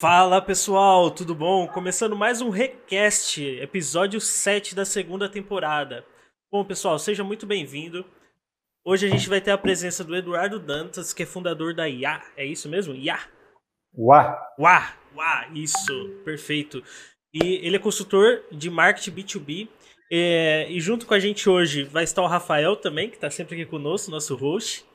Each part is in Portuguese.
Fala pessoal, tudo bom? Começando mais um Recast, episódio 7 da segunda temporada. Bom pessoal, seja muito bem-vindo. Hoje a gente vai ter a presença do Eduardo Dantas, que é fundador da IA. É isso mesmo? IA? Uá. Uá, Uá, isso, perfeito. E ele é consultor de marketing B2B. É, e junto com a gente hoje vai estar o Rafael também, que está sempre aqui conosco, nosso host.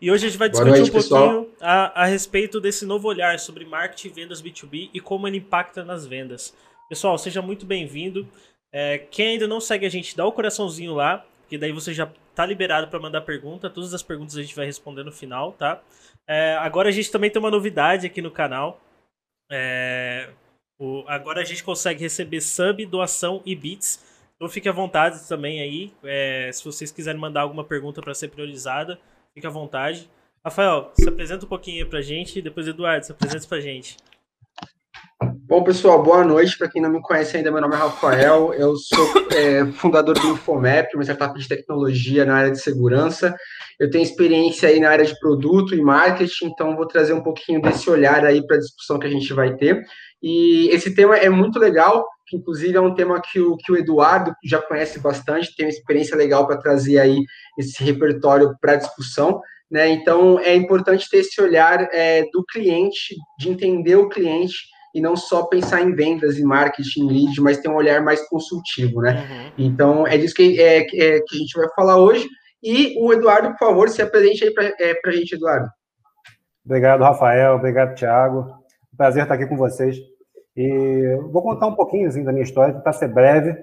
E hoje a gente vai discutir noite, um pouquinho a, a, respeito desse novo olhar sobre marketing e vendas B2B e como ele impacta nas vendas. Pessoal, seja muito bem-vindo. É, quem ainda não segue a gente, dá o coraçãozinho lá, que daí você já tá liberado para mandar pergunta. Todas as perguntas a gente vai responder no final, tá? É, agora a gente também tem uma novidade aqui no canal. É, o, agora a gente consegue receber sub, doação e bits. Então fique à vontade também aí. É, se vocês quiserem mandar alguma pergunta para ser priorizada, Fique à vontade. Rafael, se apresenta um pouquinho pra gente e depois Eduardo, se apresenta pra gente. Bom, pessoal, boa noite. Para quem não me conhece ainda, meu nome é Rafael. Eu sou é, fundador do Infomap, uma startup de tecnologia na área de segurança. Eu tenho experiência aí na área de produto e marketing, então vou trazer um pouquinho desse olhar aí para a discussão que a gente vai ter. E esse tema é muito legal, que inclusive é um tema que o, que o Eduardo já conhece bastante, tem uma experiência legal para trazer aí esse repertório para discussão. Né? Então, é importante ter esse olhar é, do cliente, de entender o cliente e não só pensar em vendas e marketing lead, mas ter um olhar mais consultivo, né? Uhum. Então, é disso que, é, é, que a gente vai falar hoje. E o Eduardo, por favor, se apresente aí para é, a gente, Eduardo. Obrigado, Rafael. Obrigado, Thiago. Prazer estar aqui com vocês. E vou contar um pouquinho da minha história, tentar ser breve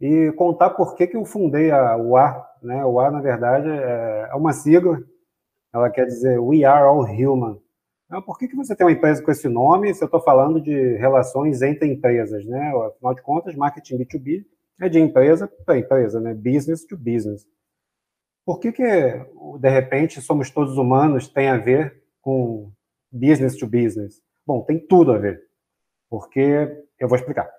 e contar por que, que eu fundei a UAR. Né? O UAR, na verdade, é, é uma sigla, ela quer dizer We Are All Human. Então, por que, que você tem uma empresa com esse nome se eu estou falando de relações entre empresas? Né? Afinal de contas, marketing B2B é de empresa para empresa, né? business to business. Por que, que, de repente, somos todos humanos tem a ver com business to business? Bom, tem tudo a ver porque eu vou explicar.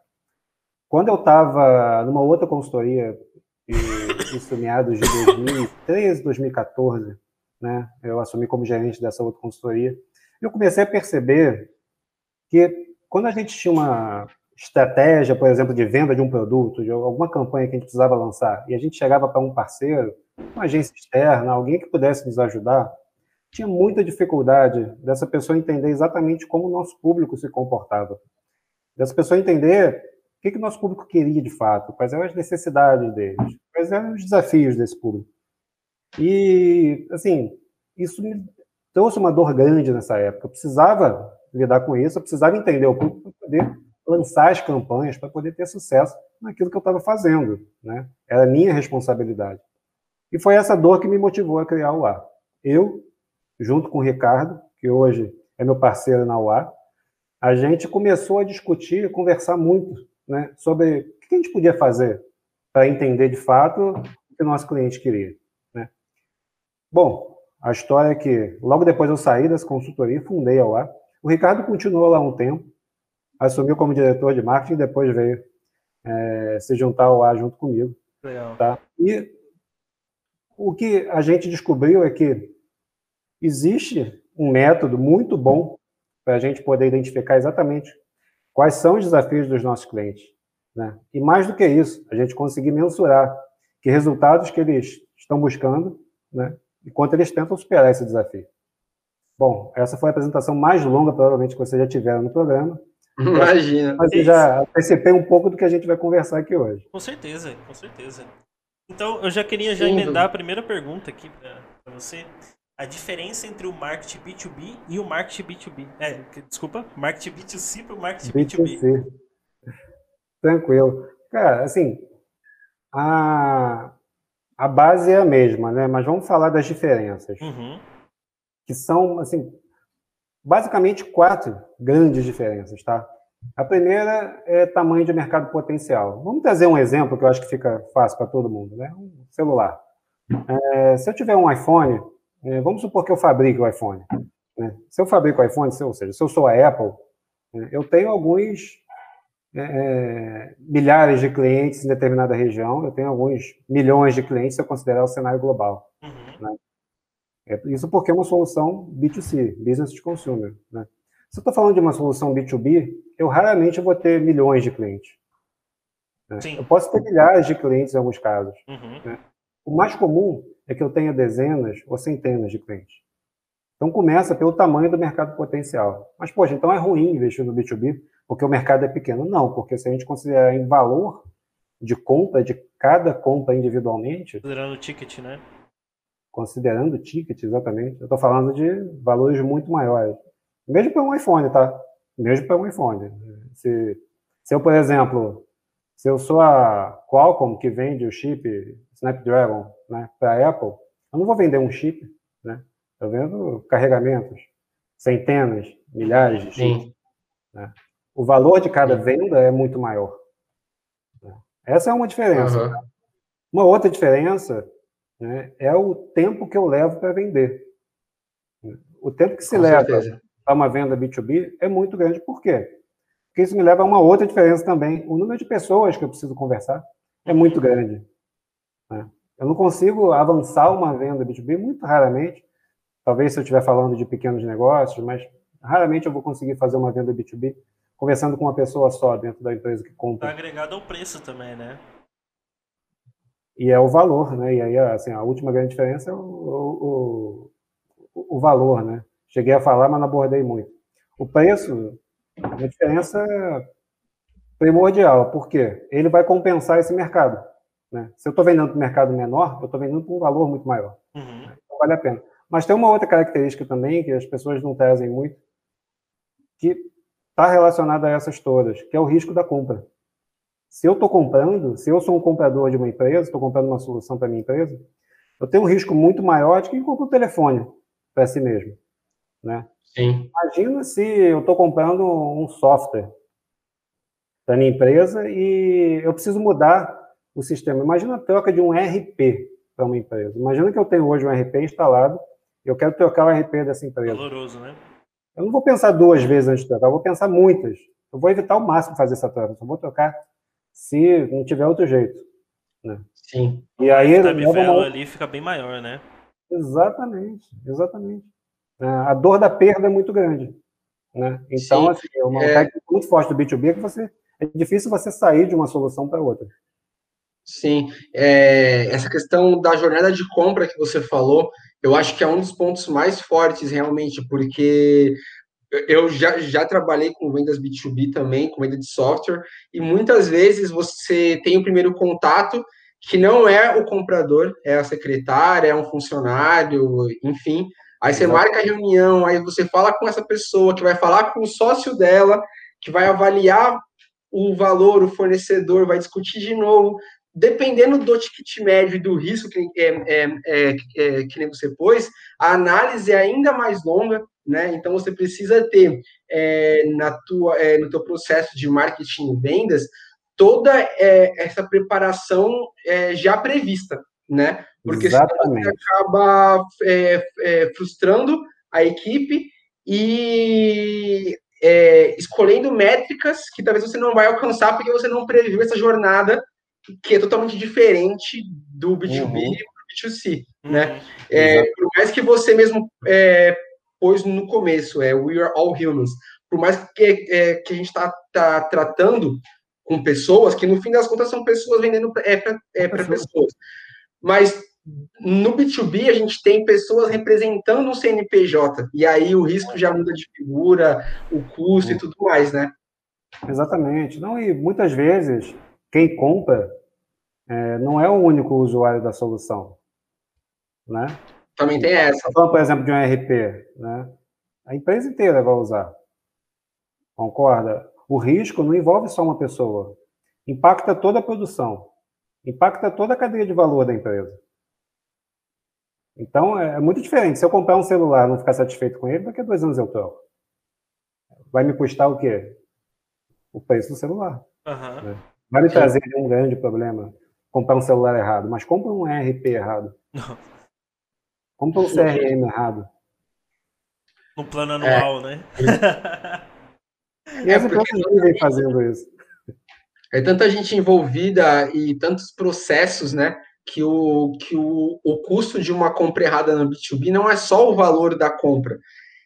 Quando eu estava numa outra consultoria, isso meados de 2013, 2014, né, eu assumi como gerente dessa outra consultoria, eu comecei a perceber que quando a gente tinha uma estratégia, por exemplo, de venda de um produto, de alguma campanha que a gente precisava lançar, e a gente chegava para um parceiro, uma agência externa, alguém que pudesse nos ajudar, tinha muita dificuldade dessa pessoa entender exatamente como o nosso público se comportava dessa pessoa entender o que, que nosso público queria de fato, quais eram as necessidades deles, quais eram os desafios desse público. E, assim, isso me trouxe uma dor grande nessa época. Eu precisava lidar com isso, eu precisava entender o público para poder lançar as campanhas, para poder ter sucesso naquilo que eu estava fazendo. Né? Era minha responsabilidade. E foi essa dor que me motivou a criar o UA. Eu, junto com o Ricardo, que hoje é meu parceiro na UA, a gente começou a discutir, a conversar muito né, sobre o que a gente podia fazer para entender de fato o que o nosso cliente queria. Né? Bom, a história é que logo depois eu saí dessa consultoria, fundei a UA. O Ricardo continuou lá um tempo, assumiu como diretor de marketing e depois veio é, se juntar ao UA junto comigo. Legal. Tá? E o que a gente descobriu é que existe um método muito bom para a gente poder identificar exatamente quais são os desafios dos nossos clientes. Né? E mais do que isso, a gente conseguir mensurar que resultados que eles estão buscando, né? enquanto eles tentam superar esse desafio. Bom, essa foi a apresentação mais longa, provavelmente, que vocês já tiveram no programa. Imagina. Mas eu já antecipei um pouco do que a gente vai conversar aqui hoje. Com certeza, com certeza. Então, eu já queria já emendar a primeira pergunta aqui para você a diferença entre o marketing B2B e o marketing B2B. É, desculpa, marketing B2C para o marketing B2B. B2C. Tranquilo. Cara, assim, a, a base é a mesma, né? Mas vamos falar das diferenças. Uhum. Que são, assim, basicamente quatro grandes diferenças, tá? A primeira é tamanho de mercado potencial. Vamos trazer um exemplo que eu acho que fica fácil para todo mundo, né? Um celular. É, se eu tiver um iPhone, é, vamos supor que eu fabrique o iPhone. Né? Se eu fabrico o iPhone, se, ou seja, se eu sou a Apple, né, eu tenho alguns é, é, milhares de clientes em determinada região, eu tenho alguns milhões de clientes se eu considerar o cenário global. Uhum. Né? É isso porque é uma solução B2C, Business to Consumer. Né? Se eu estou falando de uma solução B2B, eu raramente vou ter milhões de clientes. Né? Eu posso ter milhares de clientes em alguns casos. Uhum. Né? O mais comum é que eu tenha dezenas ou centenas de clientes. Então começa pelo tamanho do mercado potencial. Mas, poxa, então é ruim investir no B2B porque o mercado é pequeno. Não, porque se a gente considerar em valor de compra de cada compra individualmente. Considerando o ticket, né? Considerando o ticket, exatamente. Eu estou falando de valores muito maiores. Mesmo para um iPhone, tá? Mesmo para um iPhone. Se, se eu, por exemplo, se eu sou a Qualcomm que vende o chip Snapdragon né, para a Apple, eu não vou vender um chip, né? Estou vendo carregamentos, centenas, milhares de chips. Né? O valor de cada venda é muito maior. Essa é uma diferença. Uhum. Uma outra diferença né, é o tempo que eu levo para vender. O tempo que se Com leva para uma venda B2B é muito grande. Por quê? Porque isso me leva a uma outra diferença também. O número de pessoas que eu preciso conversar é muito grande. Né? Eu não consigo avançar uma venda B2B muito raramente. Talvez se eu estiver falando de pequenos negócios, mas raramente eu vou conseguir fazer uma venda B2B conversando com uma pessoa só dentro da empresa que compra. Está agregado ao preço também, né? E é o valor, né? E aí, assim, a última grande diferença é o, o, o, o valor, né? Cheguei a falar, mas não abordei muito. O preço, a diferença primordial, por quê? Ele vai compensar esse mercado. Né? Se eu estou vendendo para um mercado menor, eu estou vendendo por um valor muito maior. Uhum. Então vale a pena. Mas tem uma outra característica também que as pessoas não trazem muito, que está relacionada a essas todas, que é o risco da compra. Se eu estou comprando, se eu sou um comprador de uma empresa, estou comprando uma solução para minha empresa, eu tenho um risco muito maior de quem compra um telefone para si mesmo. Né? Sim. Imagina se eu estou comprando um software para minha empresa e eu preciso mudar o sistema. Imagina a troca de um RP para uma empresa. Imagina que eu tenho hoje um RP instalado e eu quero trocar o RP dessa empresa. Valoroso, né? Eu não vou pensar duas vezes antes de trocar, eu vou pensar muitas. Eu vou evitar ao máximo fazer essa troca, só vou trocar se não tiver outro jeito. Né? Sim. E aí o uma... ali fica bem maior, né? Exatamente, exatamente. É, a dor da perda é muito grande. Né? Então, Sim. assim, é uma é... técnica muito forte do B2B é que você, é difícil você sair de uma solução para outra. Sim, é, essa questão da jornada de compra que você falou, eu acho que é um dos pontos mais fortes realmente, porque eu já, já trabalhei com vendas B2B também, com venda de software, e muitas vezes você tem o primeiro contato que não é o comprador, é a secretária, é um funcionário, enfim. Aí você marca a reunião, aí você fala com essa pessoa, que vai falar com o sócio dela, que vai avaliar o valor, o fornecedor, vai discutir de novo, dependendo do ticket médio e do risco que, é, é, é, é, que nem você pôs, a análise é ainda mais longa, né? Então você precisa ter é, na tua, é, no teu processo de marketing e vendas toda essa preparação já prevista, né? Porque Exatamente. você acaba frustrando a equipe e escolhendo métricas que talvez você não vai alcançar porque você não previu essa jornada que é totalmente diferente do B2B uhum. e do B2C, uhum. né? É, por mais que você mesmo é, pôs no começo, é We Are All Humans, por mais que, é, que a gente está tá tratando com pessoas, que no fim das contas são pessoas vendendo é, para é, pessoas, mas no B2B a gente tem pessoas representando um CNPJ, e aí o risco já muda de figura, o custo e tudo mais, né? Exatamente. Não, e muitas vezes quem compra é, não é o único usuário da solução, né? Também tem essa. Falando, por exemplo, de um RP, né? A empresa inteira vai usar. Concorda? O risco não envolve só uma pessoa. Impacta toda a produção. Impacta toda a cadeia de valor da empresa. Então, é, é muito diferente. Se eu comprar um celular e não ficar satisfeito com ele, daqui a dois anos eu troco. Vai me custar o quê? O preço do celular. Uhum. Né? Vai me trazer um grande problema comprar um celular errado, mas compra um ERP errado. Não. Compra um CRM errado. No plano anual, é. né? e as é empresas vivem fazendo isso. É tanta gente envolvida e tantos processos, né? Que, o, que o, o custo de uma compra errada no B2B não é só o valor da compra,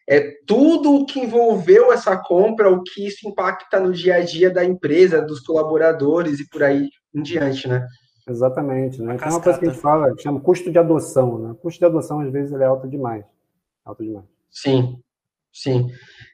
é tudo o que envolveu essa compra, o que isso impacta no dia a dia da empresa, dos colaboradores e por aí em diante, né? Exatamente, né? Tem uma coisa que a gente fala, chama custo de adoção, né? O custo de adoção, às vezes, ele é alto demais. Alto demais. Sim, sim.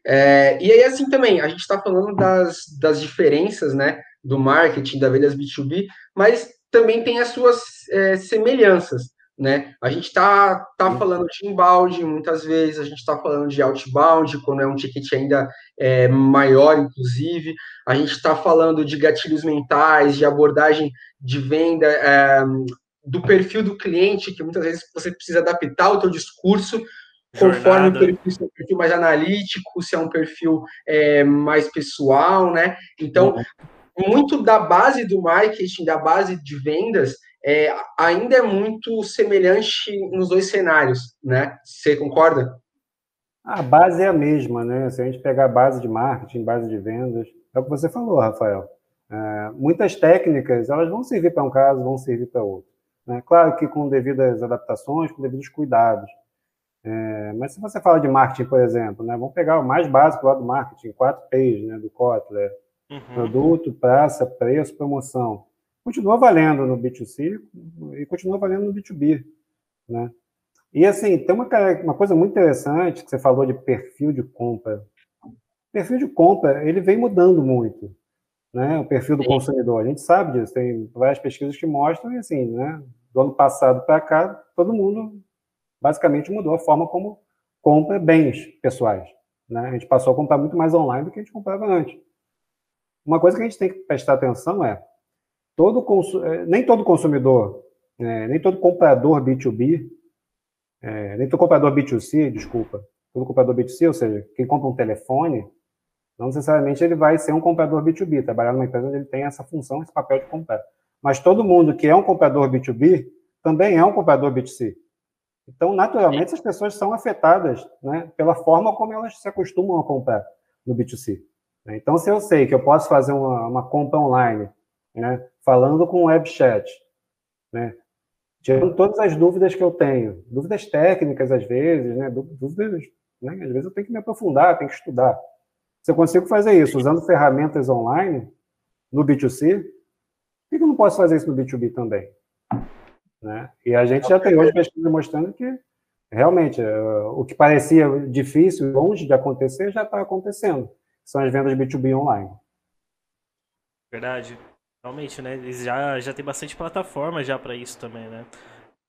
É, e aí, assim, também, a gente está falando das, das diferenças, né, do marketing, da vendas B2B, mas também tem as suas é, semelhanças né? A gente está tá falando de inbound muitas vezes, a gente está falando de outbound, quando é um ticket ainda é, maior, inclusive, a gente está falando de gatilhos mentais, de abordagem de venda, é, do perfil do cliente, que muitas vezes você precisa adaptar o teu discurso conforme o perfil, se é um perfil mais analítico, se é um perfil é, mais pessoal, né? Então, uhum. Muito da base do marketing, da base de vendas, é, ainda é muito semelhante nos dois cenários, né? Você concorda? A base é a mesma, né? Se a gente pegar a base de marketing, base de vendas, é o que você falou, Rafael. É, muitas técnicas, elas vão servir para um caso, vão servir para outro. Né? Claro que com devidas adaptações, com devidos cuidados. É, mas se você fala de marketing, por exemplo, né? vamos pegar o mais básico lá do marketing, 4Ps, né? do Kotler. Uhum. Produto, praça, preço, promoção continua valendo no B2C e continua valendo no B2B, né? E assim, tem uma, uma coisa muito interessante que você falou de perfil de compra. O perfil de compra, ele vem mudando muito, né? O perfil do Sim. consumidor. A gente sabe disso, tem várias pesquisas que mostram e assim, né? Do ano passado para cá, todo mundo basicamente mudou a forma como compra bens pessoais, né? A gente passou a comprar muito mais online do que a gente comprava antes. Uma coisa que a gente tem que prestar atenção é todo é, nem todo consumidor, é, nem todo comprador B2B, é, nem todo comprador B2C, desculpa, todo comprador B2C, ou seja, quem compra um telefone, não necessariamente ele vai ser um comprador B2B, trabalhar numa empresa onde ele tem essa função, esse papel de comprar. Mas todo mundo que é um comprador B2B também é um comprador B2C. Então, naturalmente, as pessoas são afetadas né, pela forma como elas se acostumam a comprar no B2C. Então, se eu sei que eu posso fazer uma, uma compra online né? falando com o web chat, né? tirando todas as dúvidas que eu tenho, dúvidas técnicas às vezes, né? dúvidas, né? às vezes eu tenho que me aprofundar, tenho que estudar. Se eu consigo fazer isso usando ferramentas online no B2C, por que eu não posso fazer isso no B2B também? Né? E a gente já tem hoje pesquisa mostrando que realmente uh, o que parecia difícil, longe de acontecer, já está acontecendo. São as vendas B2B online. Verdade. Realmente, né? Eles já, já tem bastante plataforma já para isso também, né?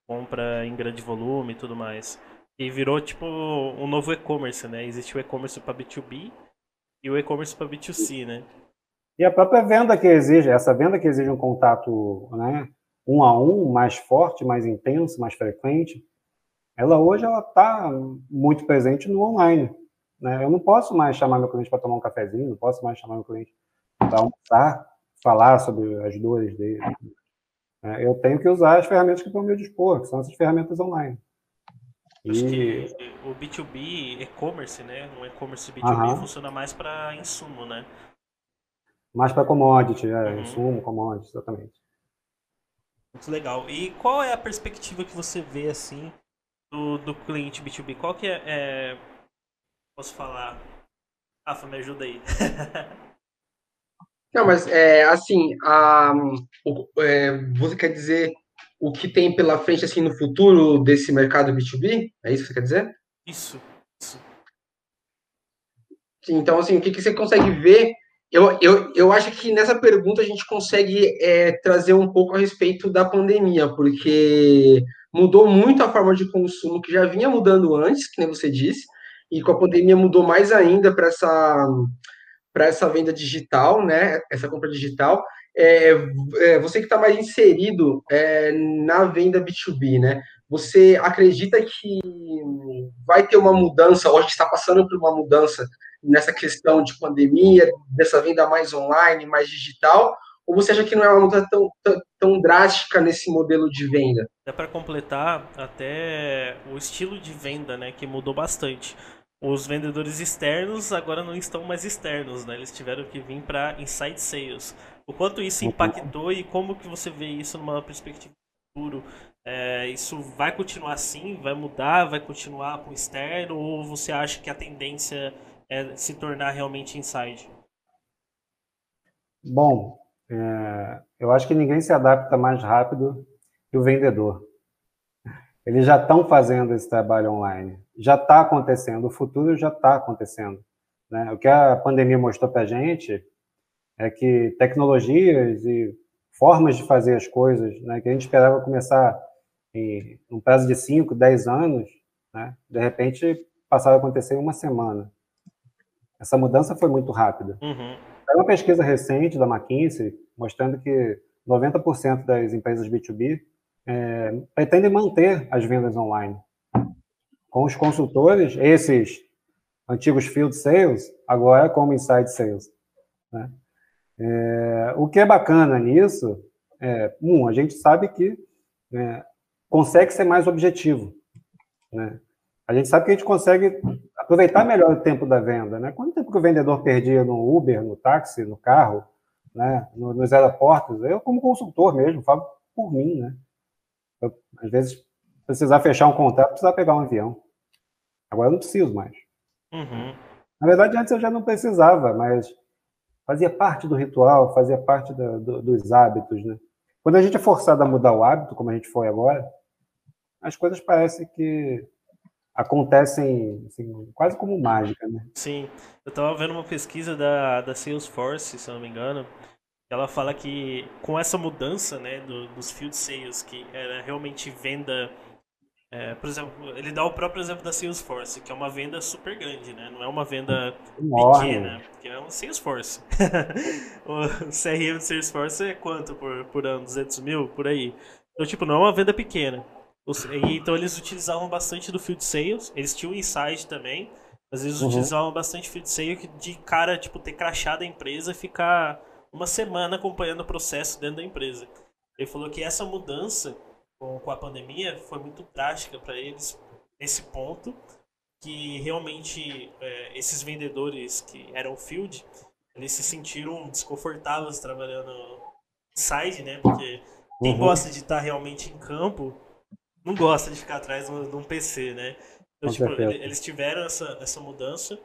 Compra em grande volume e tudo mais. E virou tipo um novo e-commerce, né? Existe o e-commerce para B2B e o e-commerce para B2C, né? E a própria venda que exige, essa venda que exige um contato, né, um a um, mais forte, mais intenso, mais frequente, ela hoje ela está muito presente no online. Né? Eu não posso mais chamar meu cliente para tomar um cafezinho, não posso mais chamar meu cliente para almoçar falar sobre as dores dele. É, eu tenho que usar as ferramentas que estão ao meu dispor, que são essas ferramentas online. Acho que o B2B e-commerce, né? Um e-commerce B2B uhum. funciona mais para insumo, né? Mais para commodity, é, uhum. insumo, commodity, exatamente. Muito legal. E qual é a perspectiva que você vê, assim, do, do cliente B2B? Qual que é, é... Posso falar? Rafa, me ajuda aí. Não, mas é, assim, a, o, é, você quer dizer o que tem pela frente assim no futuro desse mercado B2B? É isso que você quer dizer? Isso. isso. Sim, então, assim, o que, que você consegue ver? Eu, eu, eu acho que nessa pergunta a gente consegue é, trazer um pouco a respeito da pandemia, porque mudou muito a forma de consumo que já vinha mudando antes, que nem você disse, e com a pandemia mudou mais ainda para essa para essa venda digital, né? Essa compra digital. É, é, você que está mais inserido é, na venda B2B, né? Você acredita que vai ter uma mudança, ou a gente está passando por uma mudança nessa questão de pandemia, dessa venda mais online, mais digital, ou você acha que não é uma mudança tão, tão, tão drástica nesse modelo de venda? É para completar até o estilo de venda, né, que mudou bastante os vendedores externos agora não estão mais externos, né? Eles tiveram que vir para inside sales. O quanto isso impactou e como que você vê isso numa perspectiva futuro É, isso vai continuar assim? Vai mudar? Vai continuar com externo? Ou você acha que a tendência é se tornar realmente inside? Bom, é, eu acho que ninguém se adapta mais rápido que o vendedor. Eles já estão fazendo esse trabalho online, já está acontecendo, o futuro já está acontecendo. Né? O que a pandemia mostrou para a gente é que tecnologias e formas de fazer as coisas, né, que a gente esperava começar em um prazo de 5, 10 anos, né, de repente passaram a acontecer em uma semana. Essa mudança foi muito rápida. Uhum. Tem uma pesquisa recente da McKinsey mostrando que 90% das empresas B2B é, pretendem manter as vendas online. Com os consultores, esses antigos field sales, agora como inside sales. Né? É, o que é bacana nisso é, um, a gente sabe que é, consegue ser mais objetivo. Né? A gente sabe que a gente consegue aproveitar melhor o tempo da venda. Né? Quanto tempo que o vendedor perdia no Uber, no táxi, no carro, né? nos aeroportos? Eu, como consultor mesmo, falo por mim. Né? Eu, às vezes, precisar fechar um contrato, precisar pegar um avião. Agora eu não preciso mais. Uhum. Na verdade, antes eu já não precisava, mas fazia parte do ritual, fazia parte do, do, dos hábitos, né? Quando a gente é forçado a mudar o hábito, como a gente foi agora, as coisas parecem que acontecem assim, quase como mágica, né? Sim, eu estava vendo uma pesquisa da, da Salesforce, se não me engano, ela fala que com essa mudança, né, do, dos field sales, que era realmente venda é, por exemplo, ele dá o próprio exemplo da Salesforce, que é uma venda super grande, né? Não é uma venda pequena, que é um Salesforce. o CRM de Salesforce é quanto por, por ano? 200 mil? Por aí. Então, tipo, não é uma venda pequena. Então, eles utilizavam bastante do Field Sales. Eles tinham o Insight também, mas eles uhum. utilizavam bastante Field Sales de cara, tipo, ter crachado a empresa e ficar uma semana acompanhando o processo dentro da empresa. Ele falou que essa mudança com, com a pandemia foi muito drástica para eles nesse ponto que realmente é, esses vendedores que eram field eles se sentiram desconfortáveis trabalhando side, né? Porque quem uhum. gosta de estar realmente em campo não gosta de ficar atrás de um PC, né? Então, tipo, eles tiveram essa, essa mudança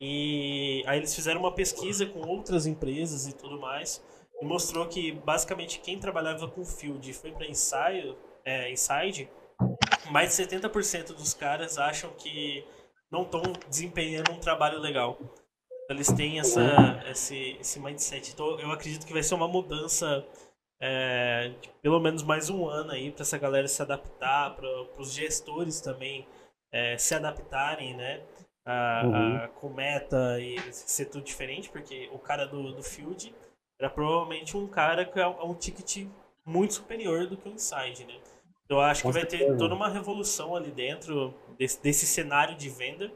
e aí eles fizeram uma pesquisa com outras empresas e tudo mais e mostrou que basicamente quem trabalhava com field foi para ensaio é, Inside, mais de 70% dos caras acham que não estão desempenhando um trabalho legal. Eles têm essa, esse, esse mindset. Então, eu acredito que vai ser uma mudança é, de pelo menos mais um ano aí para essa galera se adaptar, para os gestores também é, se adaptarem, né? A, uhum. a, com meta e ser tudo diferente, porque o cara do, do field era provavelmente um cara que é um ticket muito superior do que o inside, né? Eu acho que vai ter toda uma revolução ali dentro desse, desse cenário de venda.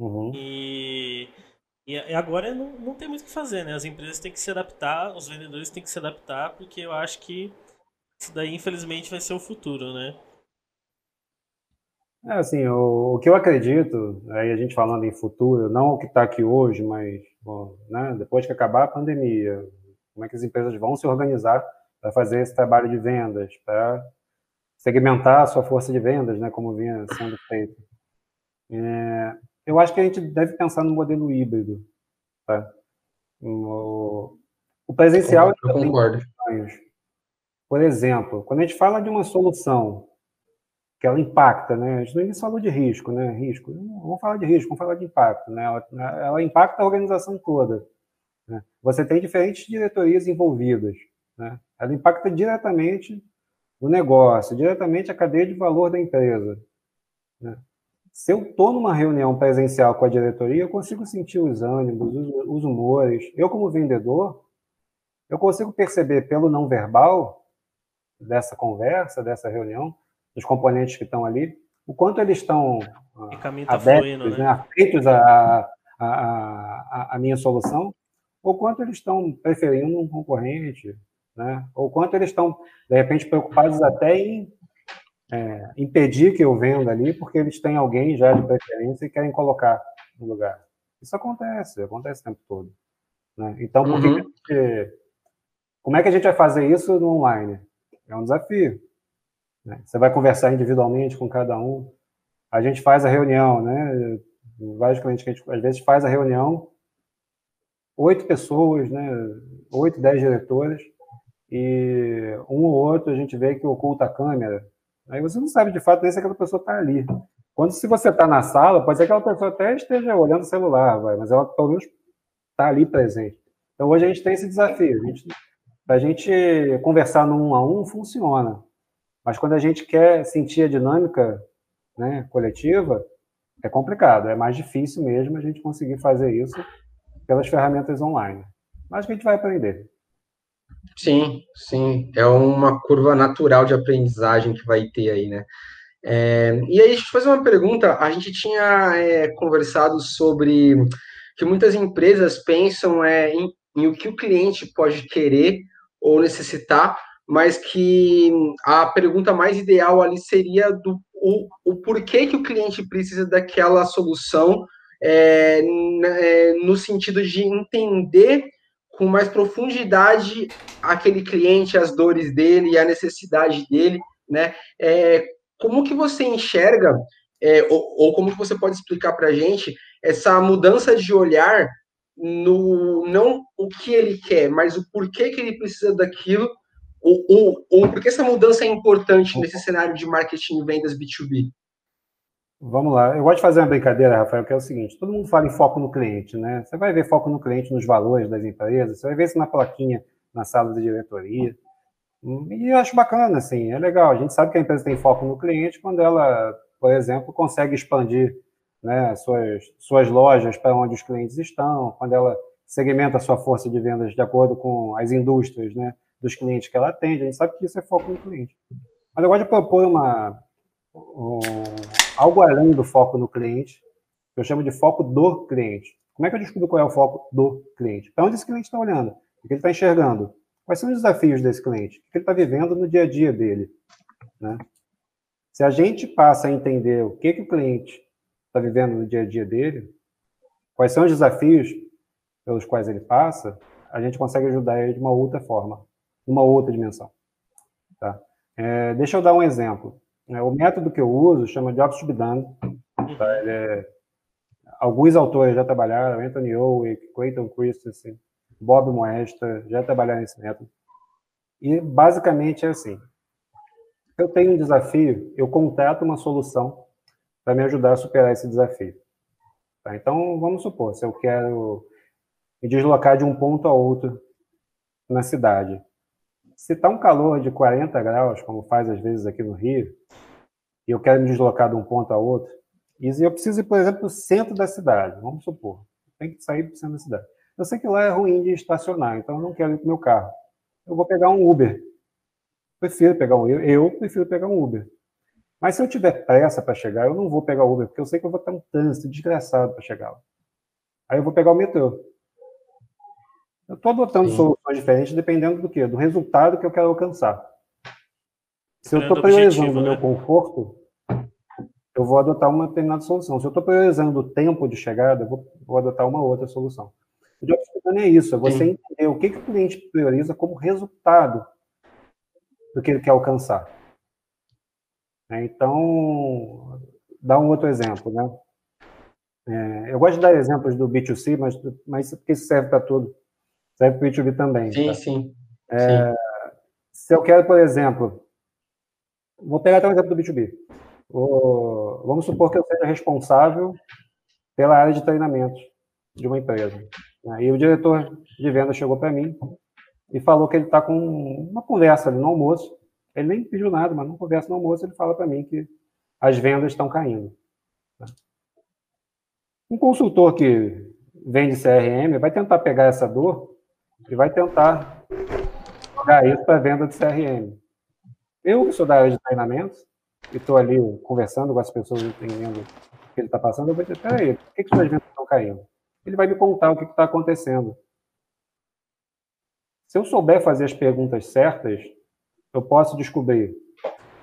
Uhum. E, e agora não, não tem muito o que fazer, né? As empresas têm que se adaptar, os vendedores têm que se adaptar, porque eu acho que isso daí, infelizmente, vai ser o futuro, né? É, assim, o, o que eu acredito, aí a gente falando em futuro, não o que está aqui hoje, mas bom, né, depois que acabar a pandemia, como é que as empresas vão se organizar para fazer esse trabalho de vendas, para segmentar a sua força de vendas, né, como vinha sendo feito. É, eu acho que a gente deve pensar no modelo híbrido. Tá? O, o presencial... Eu concordo. Por exemplo, quando a gente fala de uma solução que ela impacta, né? A gente não falou de risco, né? Risco. Vamos falar de risco, vamos falar de impacto, né? Ela, ela impacta a organização toda. Né? Você tem diferentes diretorias envolvidas, né? Ela impacta diretamente o negócio, diretamente a cadeia de valor da empresa. Né? Se eu estou numa reunião presencial com a diretoria, eu consigo sentir os ânimos, os, os humores. Eu, como vendedor, eu consigo perceber pelo não verbal dessa conversa, dessa reunião, dos componentes que estão ali, o quanto eles estão ah, tá abertos, né? né, a, a, a, a minha solução, ou quanto eles estão preferindo um concorrente, né? Ou quanto eles estão, de repente, preocupados até em é, impedir que eu venda ali, porque eles têm alguém já de preferência e querem colocar no lugar. Isso acontece, acontece o tempo todo. Né? Então, uhum. que, como é que a gente vai fazer isso no online? É um desafio. Né? Você vai conversar individualmente com cada um. A gente faz a reunião, né? Vários clientes que a gente, às vezes, faz a reunião, oito pessoas, né? Oito, dez diretores, e um ou outro a gente vê que oculta a câmera. Aí você não sabe de fato nem se aquela pessoa está ali. Quando se você está na sala, pode ser que aquela pessoa até esteja olhando o celular, vai, mas ela pelo menos está ali presente. Então hoje a gente tem esse desafio. Para a gente conversar no um a um funciona, mas quando a gente quer sentir a dinâmica né, coletiva, é complicado, é mais difícil mesmo a gente conseguir fazer isso pelas ferramentas online. Mas a gente vai aprender. Sim, sim, é uma curva natural de aprendizagem que vai ter aí, né? É, e aí, deixa eu fazer uma pergunta. A gente tinha é, conversado sobre que muitas empresas pensam é, em, em, o que o cliente pode querer ou necessitar, mas que a pergunta mais ideal ali seria do o, o porquê que o cliente precisa daquela solução, é, é no sentido de entender com mais profundidade aquele cliente, as dores dele e a necessidade dele, né? É, como que você enxerga, é, ou, ou, como que você pode explicar para a gente essa mudança de olhar no não o que ele quer, mas o porquê que ele precisa daquilo, ou, ou, ou porque essa mudança é importante nesse cenário de marketing e vendas B2B? Vamos lá. Eu gosto de fazer uma brincadeira, Rafael, que é o seguinte: todo mundo fala em foco no cliente, né? Você vai ver foco no cliente nos valores das empresas, você vai ver isso na plaquinha na sala de diretoria. E eu acho bacana, assim, é legal. A gente sabe que a empresa tem foco no cliente quando ela, por exemplo, consegue expandir né, suas, suas lojas para onde os clientes estão, quando ela segmenta a sua força de vendas de acordo com as indústrias né, dos clientes que ela atende. A gente sabe que isso é foco no cliente. Mas eu gosto de propor uma, um, algo além do foco no cliente, que eu chamo de foco do cliente. Como é que eu descubro qual é o foco do cliente? Para onde esse cliente está olhando? O que ele está enxergando? Quais são os desafios desse cliente? O que ele está vivendo no dia a dia dele? Né? Se a gente passa a entender o que, que o cliente está vivendo no dia a dia dele, quais são os desafios pelos quais ele passa, a gente consegue ajudar ele de uma outra forma, uma outra dimensão. Tá? É, deixa eu dar um exemplo. É, o método que eu uso chama be done. Tá? É, alguns autores já trabalharam, Anthony Owick, Clayton Christensen, Bob Moesta, já trabalharam nesse método. E basicamente é assim: eu tenho um desafio, eu contrato uma solução para me ajudar a superar esse desafio. Tá? Então, vamos supor, se eu quero me deslocar de um ponto a outro na cidade, se está um calor de 40 graus, como faz às vezes aqui no Rio, e eu quero me deslocar de um ponto a outro, e eu preciso ir, por exemplo, para o centro da cidade, vamos supor, tem que sair para o centro da cidade. Eu sei que lá é ruim de estacionar, então eu não quero ir com meu carro. Eu vou pegar um Uber. Prefiro pegar um eu prefiro pegar um Uber. Mas se eu tiver pressa para chegar, eu não vou pegar o Uber, porque eu sei que eu vou estar um trânsito desgraçado para chegar lá. Aí eu vou pegar o metrô. Eu estou adotando Sim. soluções diferentes dependendo do quê? Do resultado que eu quero alcançar. Se eu estou priorizando o meu né? conforto, eu vou adotar uma determinada solução. Se eu estou priorizando o tempo de chegada, eu vou, vou adotar uma outra solução. O job é isso, é você Sim. entender o que, que o cliente prioriza como resultado do que ele quer alcançar. É, então, dá um outro exemplo, né? É, eu gosto de dar exemplos do B2C, mas, mas isso serve para tudo. Serve para o B2B também. Sim, tá? sim. É, sim. Se eu quero, por exemplo, vou pegar até um exemplo do B2B. O, vamos supor que eu seja responsável pela área de treinamento de uma empresa. Aí o diretor de venda chegou para mim e falou que ele está com uma conversa ali no almoço. Ele nem pediu nada, mas numa conversa no almoço ele fala para mim que as vendas estão caindo. Um consultor que vende CRM vai tentar pegar essa dor e vai tentar jogar isso para venda de CRM. Eu, que sou da área de treinamentos, e estou ali conversando com as pessoas entendendo o que ele está passando, eu vou dizer, peraí, por que, que suas vendas estão caindo? ele vai me contar o que está acontecendo. Se eu souber fazer as perguntas certas, eu posso descobrir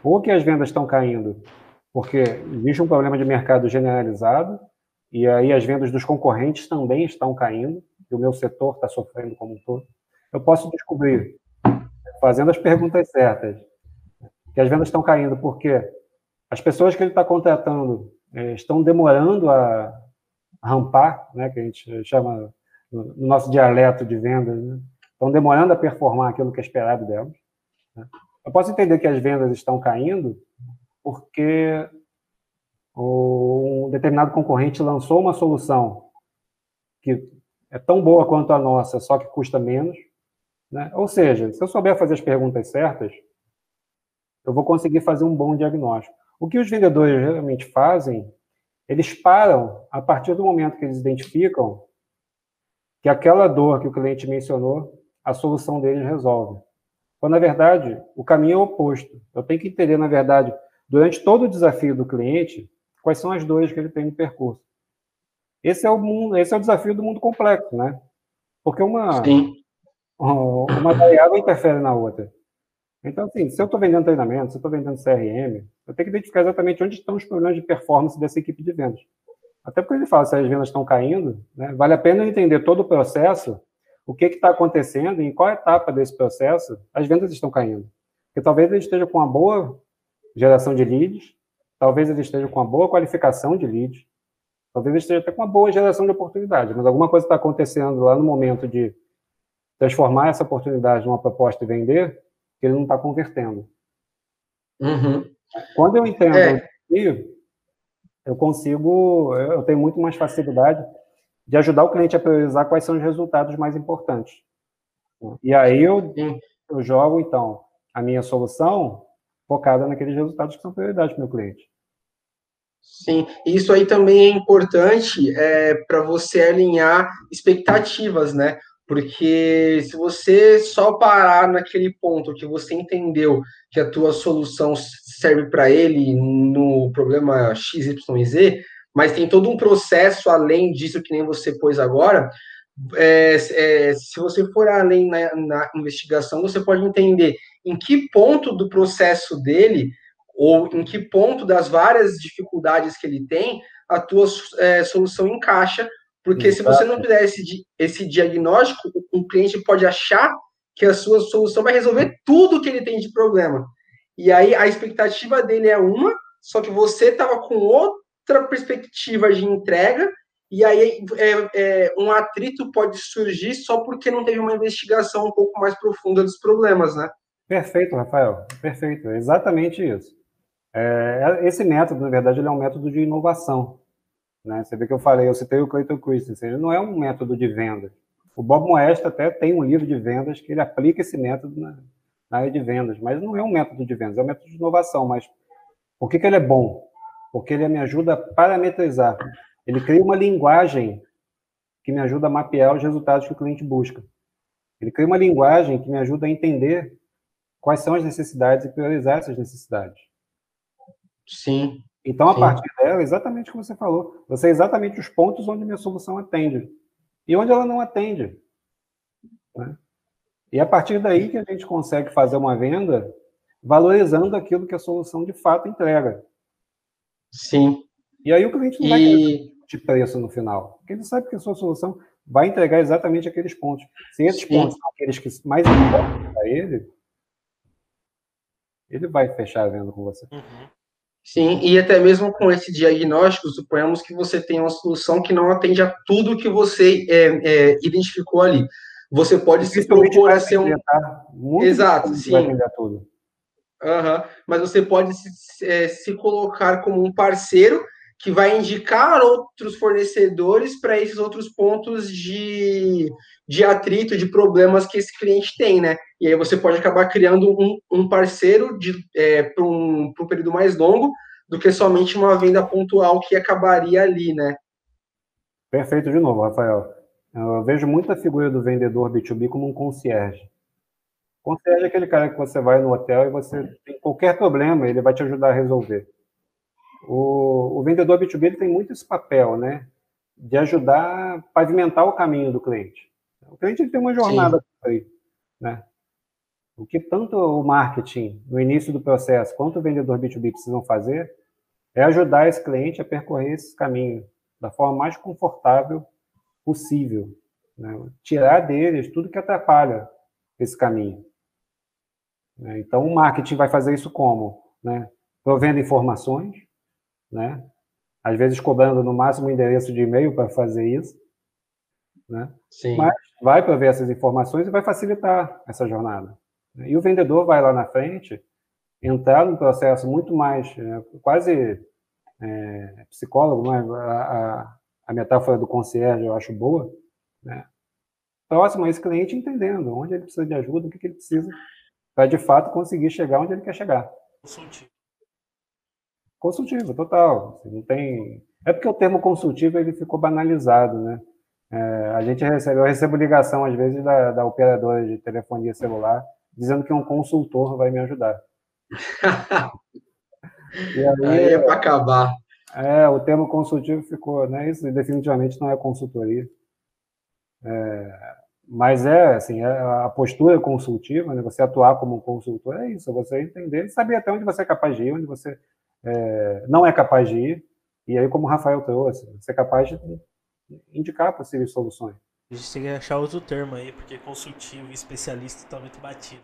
ou que as vendas estão caindo porque existe um problema de mercado generalizado e aí as vendas dos concorrentes também estão caindo e o meu setor está sofrendo como um todo. Eu posso descobrir, fazendo as perguntas certas, que as vendas estão caindo porque as pessoas que ele está contratando é, estão demorando a rampar, né, que a gente chama no nosso dialeto de vendas, né, estão demorando a performar aquilo que é esperado delas. Né. Eu posso entender que as vendas estão caindo porque um determinado concorrente lançou uma solução que é tão boa quanto a nossa, só que custa menos. Né? Ou seja, se eu souber fazer as perguntas certas, eu vou conseguir fazer um bom diagnóstico. O que os vendedores geralmente fazem, eles param a partir do momento que eles identificam que aquela dor que o cliente mencionou, a solução deles resolve. Quando, na verdade, o caminho é o oposto. Eu tenho que entender, na verdade, durante todo o desafio do cliente, quais são as dores que ele tem no percurso. Esse é o mundo, esse é o desafio do mundo complexo, né? Porque uma Sim. uma variável interfere na outra. Então, assim, se eu estou vendendo treinamento, se eu estou vendendo CRM, eu tenho que identificar exatamente onde estão os problemas de performance dessa equipe de vendas. Até porque ele fala se as vendas estão caindo, né, vale a pena entender todo o processo, o que está acontecendo e em qual etapa desse processo as vendas estão caindo. Porque talvez ele esteja com uma boa geração de leads, talvez ele esteja com uma boa qualificação de leads, talvez esteja até com uma boa geração de oportunidade, mas alguma coisa está acontecendo lá no momento de transformar essa oportunidade numa proposta e vender, que ele não está convertendo. Uhum. Quando eu entendo é. eu consigo, eu tenho muito mais facilidade de ajudar o cliente a priorizar quais são os resultados mais importantes. E aí eu, eu jogo, então, a minha solução focada naqueles resultados que são prioridade para o meu cliente. Sim, isso aí também é importante é, para você alinhar expectativas, né? Porque se você só parar naquele ponto que você entendeu que a tua solução serve para ele no problema XYZ, mas tem todo um processo além disso que nem você pôs agora, é, é, se você for além na, na, investigação, você pode entender em que ponto do processo dele, ou em que ponto das várias dificuldades que ele tem, a tua é, solução encaixa porque Exato. se você não fizer esse, esse diagnóstico, o cliente pode achar que a sua solução vai resolver tudo que ele tem de problema. E aí a expectativa dele é uma, só que você estava com outra perspectiva de entrega, e aí é, é, um atrito pode surgir só porque não teve uma investigação um pouco mais profunda dos problemas, né? Perfeito, Rafael. Perfeito. É exatamente isso. É, esse método, na verdade, ele é um método de inovação. Né? Você vê que eu falei, eu citei o Clayton Christensen, ele não é um método de venda. O Bob Moesta até tem um livro de vendas que ele aplica esse método na, na área de vendas, mas não é um método de vendas, é um método de inovação. Mas por que, que ele é bom? Porque ele me ajuda a parametrizar. Ele cria uma linguagem que me ajuda a mapear os resultados que o cliente busca. Ele cria uma linguagem que me ajuda a entender quais são as necessidades e priorizar essas necessidades. Sim. Então, a Sim. partir dela, exatamente o que você falou, você é exatamente os pontos onde minha solução atende e onde ela não atende. Né? E é a partir daí que a gente consegue fazer uma venda valorizando aquilo que a solução de fato entrega. Sim. E aí o cliente não vai e... de preço no final, porque ele sabe que a sua solução vai entregar exatamente aqueles pontos. Se esses Sim. pontos são aqueles que mais importam para ele, ele vai fechar a venda com você. Uhum. Sim, e até mesmo com esse diagnóstico, suponhamos que você tem uma solução que não atende a tudo que você é, é, identificou ali. Você pode se propor a ser um. Tá? Exato, sim. Uhum. Mas você pode se, é, se colocar como um parceiro que vai indicar outros fornecedores para esses outros pontos de, de atrito, de problemas que esse cliente tem, né? E aí você pode acabar criando um, um parceiro é, para um, um período mais longo do que somente uma venda pontual que acabaria ali, né? Perfeito de novo, Rafael. Eu vejo muita figura do vendedor B2B como um concierge. Concierge é aquele cara que você vai no hotel e você tem qualquer problema, ele vai te ajudar a resolver. O, o vendedor B2B ele tem muito esse papel, né? De ajudar a pavimentar o caminho do cliente. O cliente tem uma jornada aí, né? O que tanto o marketing, no início do processo, quanto o vendedor B2B precisam fazer é ajudar esse cliente a percorrer esse caminho da forma mais confortável possível. Né? Tirar deles tudo que atrapalha esse caminho. Né? Então, o marketing vai fazer isso como? Né? Provendo informações, né? às vezes cobrando no máximo o endereço de e-mail para fazer isso, né? Sim. mas vai prover essas informações e vai facilitar essa jornada. E o vendedor vai lá na frente entrar num processo muito mais, é, quase é, psicólogo, mas é? a, a, a, metáfora do concierge eu acho boa, né? próximo a esse cliente, entendendo onde ele precisa de ajuda, o que, que ele precisa para de fato conseguir chegar onde ele quer chegar. Consultivo. Consultivo, total. Assim, não tem. É porque o termo consultivo ele ficou banalizado, né? É, a gente recebe, eu recebo ligação às vezes da, da operadora de telefonia celular dizendo que um consultor vai me ajudar. e aí, aí é para acabar. É, o termo consultivo ficou, né? Isso definitivamente não é consultoria. É, mas é assim, é a postura consultiva, né? Você atuar como um consultor é isso, é você entender e saber até onde você é capaz de ir, onde você é, não é capaz de ir. E aí, como o Rafael trouxe, você é capaz de indicar possíveis soluções. A gente tem que achar outro termo aí, porque consultivo e especialista está muito batido.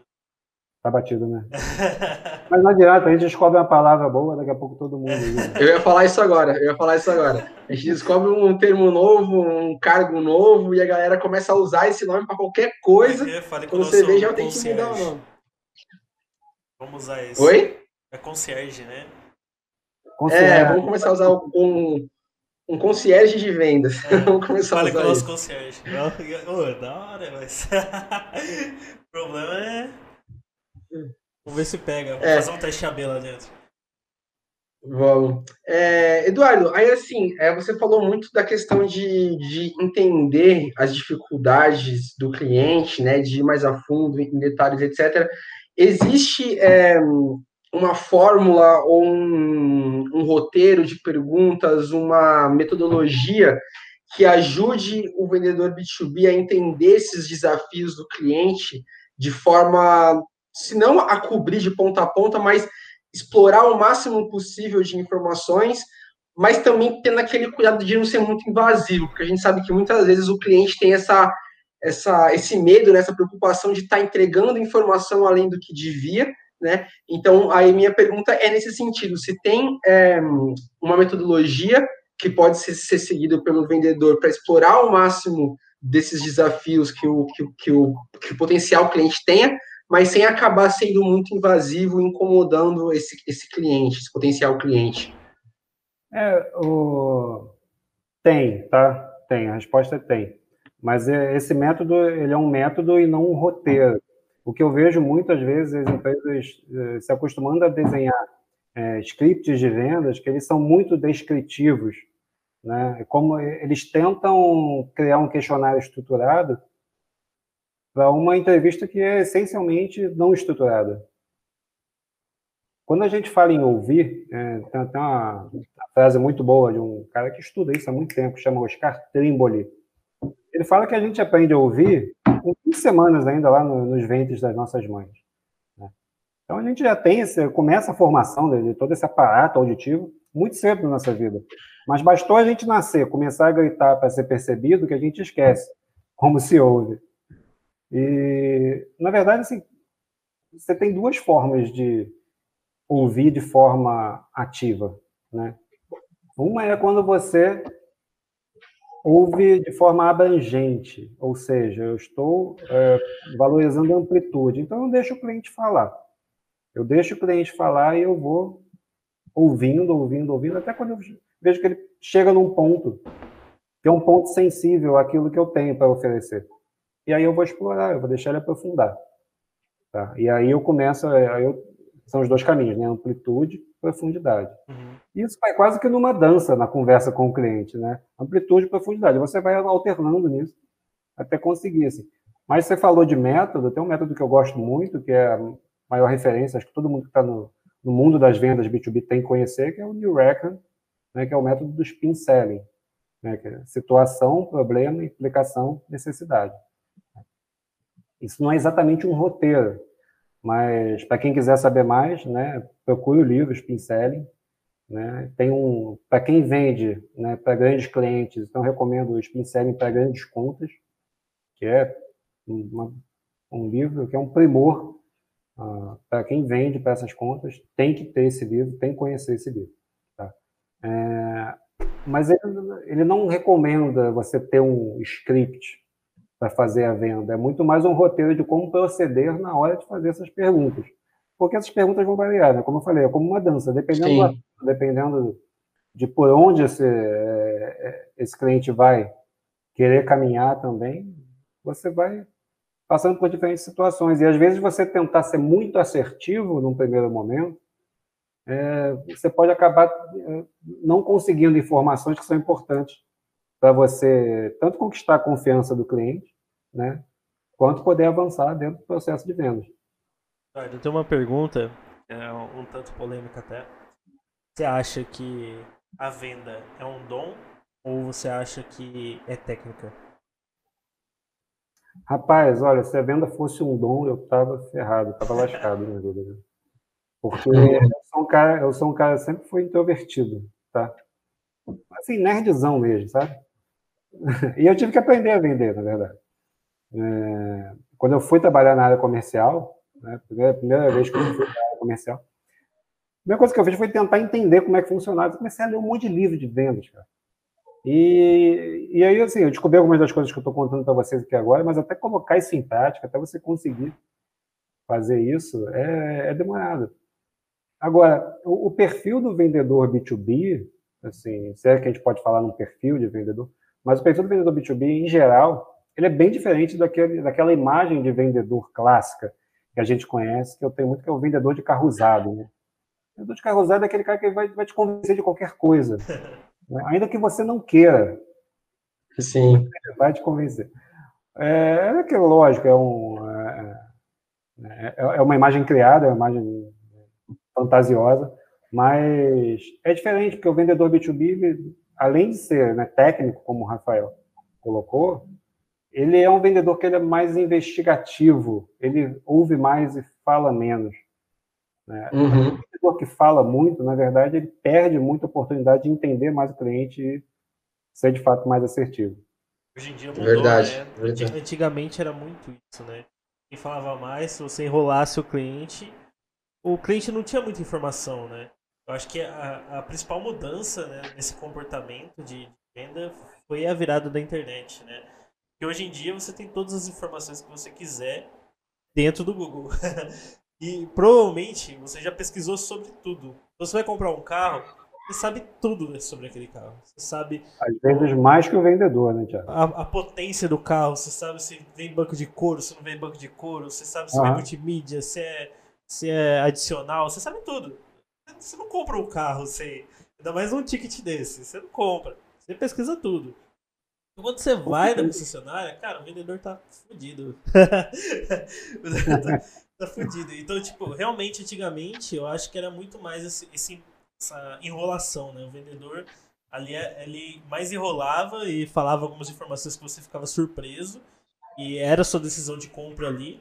Tá batido, né? Mas não adianta, a gente descobre uma palavra boa, daqui a pouco todo mundo. Eu ia falar isso agora, eu ia falar isso agora. A gente descobre um termo novo, um cargo novo, e a galera começa a usar esse nome para qualquer coisa. É, quando você vê, já tem que mudar o nome. Vamos usar esse. Oi? É concierge, né? Concierge. É, vamos começar a usar um, um concierge de vendas. É, vamos começar Fale a usar com o nosso concierge. Oh, da hora, mas. o problema é. Vamos ver se pega. Vamos é. fazer um teste AB lá dentro. Vamos. É, Eduardo, aí assim, é, você falou muito da questão de, de entender as dificuldades do cliente, né, de ir mais a fundo em detalhes, etc. Existe é, uma fórmula ou um, um roteiro de perguntas, uma metodologia que ajude o vendedor B2B a entender esses desafios do cliente de forma, se não a cobrir de ponta a ponta, mas explorar o máximo possível de informações, mas também tendo aquele cuidado de não ser muito invasivo, porque a gente sabe que muitas vezes o cliente tem essa, essa, esse medo, né, essa preocupação de estar tá entregando informação além do que devia, né? Então, aí minha pergunta é nesse sentido: se tem é, uma metodologia que pode ser, ser seguida pelo vendedor para explorar ao máximo desses desafios que o, que, que, o, que o potencial cliente tenha, mas sem acabar sendo muito invasivo, incomodando esse, esse cliente, esse potencial cliente? É, o... Tem, tá? Tem, a resposta é tem. Mas é, esse método, ele é um método e não um roteiro. O que eu vejo muitas vezes as empresas eh, se acostumando a desenhar é, scripts de vendas que eles são muito descritivos, né? Como eles tentam criar um questionário estruturado para uma entrevista que é essencialmente não estruturada. Quando a gente fala em ouvir, é, tem até uma frase muito boa de um cara que estuda isso há muito tempo, chama Oscar Trimboli. Ele fala que a gente aprende a ouvir com 15 semanas ainda lá no, nos ventres das nossas mães. Né? Então a gente já tem, esse, começa a formação de, de, todo esse aparato auditivo muito cedo na nossa vida. Mas bastou a gente nascer, começar a gritar para ser percebido que a gente esquece como se ouve. E, na verdade, assim, você tem duas formas de ouvir de forma ativa, né? Uma é quando você ouve de forma abrangente, ou seja, eu estou é, valorizando a amplitude. Então, eu deixo o cliente falar. Eu deixo o cliente falar e eu vou ouvindo, ouvindo, ouvindo, até quando eu vejo que ele chega num ponto, que é um ponto sensível àquilo que eu tenho para oferecer. E aí eu vou explorar, eu vou deixar ele aprofundar. Tá? E aí eu começo, é, aí eu, são os dois caminhos, né? Amplitude profundidade. Uhum. Isso vai quase que numa dança na conversa com o cliente, né? Amplitude e profundidade. Você vai alternando nisso até conseguir, assim. Mas você falou de método, tem um método que eu gosto muito, que é a maior referência, acho que todo mundo que está no, no, mundo das vendas B2B tem que conhecer, que é o New Reckon, né, que é o método do spin selling, né, que é situação, problema, implicação, necessidade. Isso não é exatamente um roteiro, mas para quem quiser saber mais, né, procure o livro Spin Selling, né? Tem um, para quem vende né, para grandes clientes, então recomendo o Spin Selling para grandes contas, que é uma, um livro que é um primor Uh, para quem vende para essas contas, tem que ter esse livro, tem que conhecer esse livro. Tá? É, mas ele, ele não recomenda você ter um script para fazer a venda. É muito mais um roteiro de como proceder na hora de fazer essas perguntas. Porque essas perguntas vão variar, né? Como eu falei, é como uma dança. Dependendo, do, dependendo de por onde esse, é, é, esse cliente vai querer caminhar também, você vai passando por diferentes situações. E às vezes você tentar ser muito assertivo num primeiro momento, é, você pode acabar é, não conseguindo informações que são importantes para você tanto conquistar a confiança do cliente, né, quanto poder avançar dentro do processo de vendas. Eu tenho uma pergunta, é um tanto polêmica até. Você acha que a venda é um dom ou você acha que é técnica? Rapaz, olha, se a venda fosse um dom, eu tava ferrado, tava lascado na vida. Né? Porque eu sou um cara, eu sou um cara sempre fui introvertido, tá? Assim, nerdzão mesmo, sabe? E eu tive que aprender a vender, na verdade. É, quando eu fui trabalhar na área comercial, né, primeira, primeira vez que eu fui na área comercial, a primeira coisa que eu fiz foi tentar entender como é que funcionava. Eu comecei a ler um monte de livro de vendas, cara. E, e aí, assim, eu descobri algumas das coisas que eu estou contando para vocês aqui agora, mas até colocar isso em prática, até você conseguir fazer isso, é, é demorado. Agora, o, o, perfil do vendedor B2B, assim, se é que a gente pode falar num perfil de vendedor, mas o perfil do vendedor B2B, em geral, ele é bem diferente daquele, daquela imagem de vendedor clássica que a gente conhece, que eu tenho muito, que é o vendedor de carro usado. Né? O vendedor de carro usado é aquele cara que vai, vai te convencer de qualquer coisa. Né? Ainda que você não queira. Sim. Vai te convencer. É, é que, lógico, é, um, é, é, é uma imagem criada, é uma imagem fantasiosa, mas é diferente, porque o vendedor B2B, além de ser né, técnico, como o Rafael colocou, ele é um vendedor que ele é mais investigativo, ele ouve mais e fala menos. Né? Uhum. O vendedor que fala muito, na verdade, ele perde muita oportunidade de entender mais o cliente e ser de fato mais assertivo. Hoje em dia mudou, verdade, né? verdade. Antigamente era muito isso, né? Quem falava mais, se você enrolasse o cliente, o cliente não tinha muita informação, né? Eu acho que a, a principal mudança né, nesse comportamento de venda foi a virada da internet, né? Porque hoje em dia você tem todas as informações que você quiser dentro do Google. e provavelmente você já pesquisou sobre tudo. Então, você vai comprar um carro, você sabe tudo sobre aquele carro. Você sabe. Às vezes mais que o vendedor, né, Tiago? A, a, potência do carro, você sabe se vem banco de couro, se não vem banco de couro, você sabe se uhum. vem multimídia, se é, se é adicional, você sabe tudo. Você não compra um carro sem. Ainda mais um ticket desse. Você não compra. Você pesquisa tudo. Quando você vai na concessionária, cara, o vendedor tá fudido. tá, tá fudido. Então, tipo, realmente, antigamente, eu acho que era muito mais esse, esse essa enrolação, né? O vendedor ali ele mais enrolava e falava algumas informações que você ficava surpreso e era sua decisão de compra ali.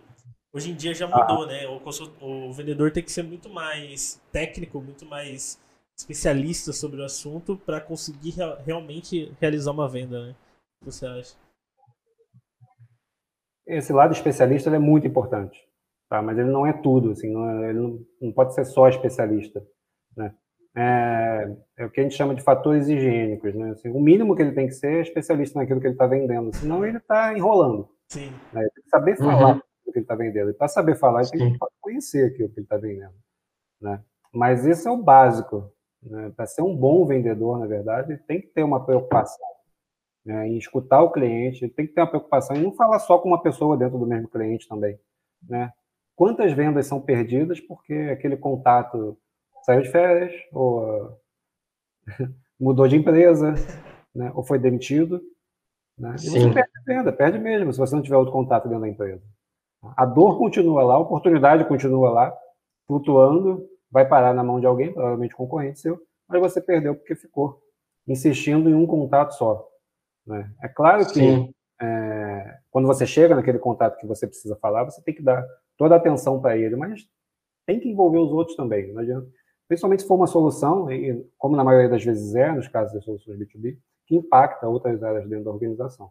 Hoje em dia já mudou, ah. né? O, o vendedor tem que ser muito mais técnico, muito mais especialista sobre o assunto para conseguir realmente realizar uma venda, né? você acha? Esse lado especialista é muito importante, tá? mas ele não é tudo, assim, não é, ele não, não, pode ser só especialista. Né? É, é, o que a gente chama de fatores higiênicos. Né? Assim, o mínimo que ele tem que ser é especialista naquilo que ele está vendendo, senão ele está enrolando. Sim. Né? Ele tem que saber falar uhum. O que ele está vendendo. E para saber falar, ele tem que conhecer aquilo que ele está vendendo. Né? Mas isso é o básico. Né? Para ser um bom vendedor, na verdade, tem que ter uma preocupação né, em escutar o cliente, tem que ter uma preocupação em não falar só com uma pessoa dentro do mesmo cliente também. Né? Quantas vendas são perdidas porque aquele contato saiu de férias, ou mudou de empresa, né, ou foi demitido. Né? E você perde a venda, perde mesmo, se você não tiver outro contato dentro da empresa. A dor continua lá, a oportunidade continua lá, flutuando, vai parar na mão de alguém, provavelmente concorrente seu, mas você perdeu porque ficou insistindo em um contato só. Né? É claro que é, quando você chega naquele contato que você precisa falar, você tem que dar toda a atenção para ele, mas tem que envolver os outros também, não adianta. Principalmente se for uma solução, e como na maioria das vezes é, nos casos das soluções B2B, que impacta outras áreas dentro da organização.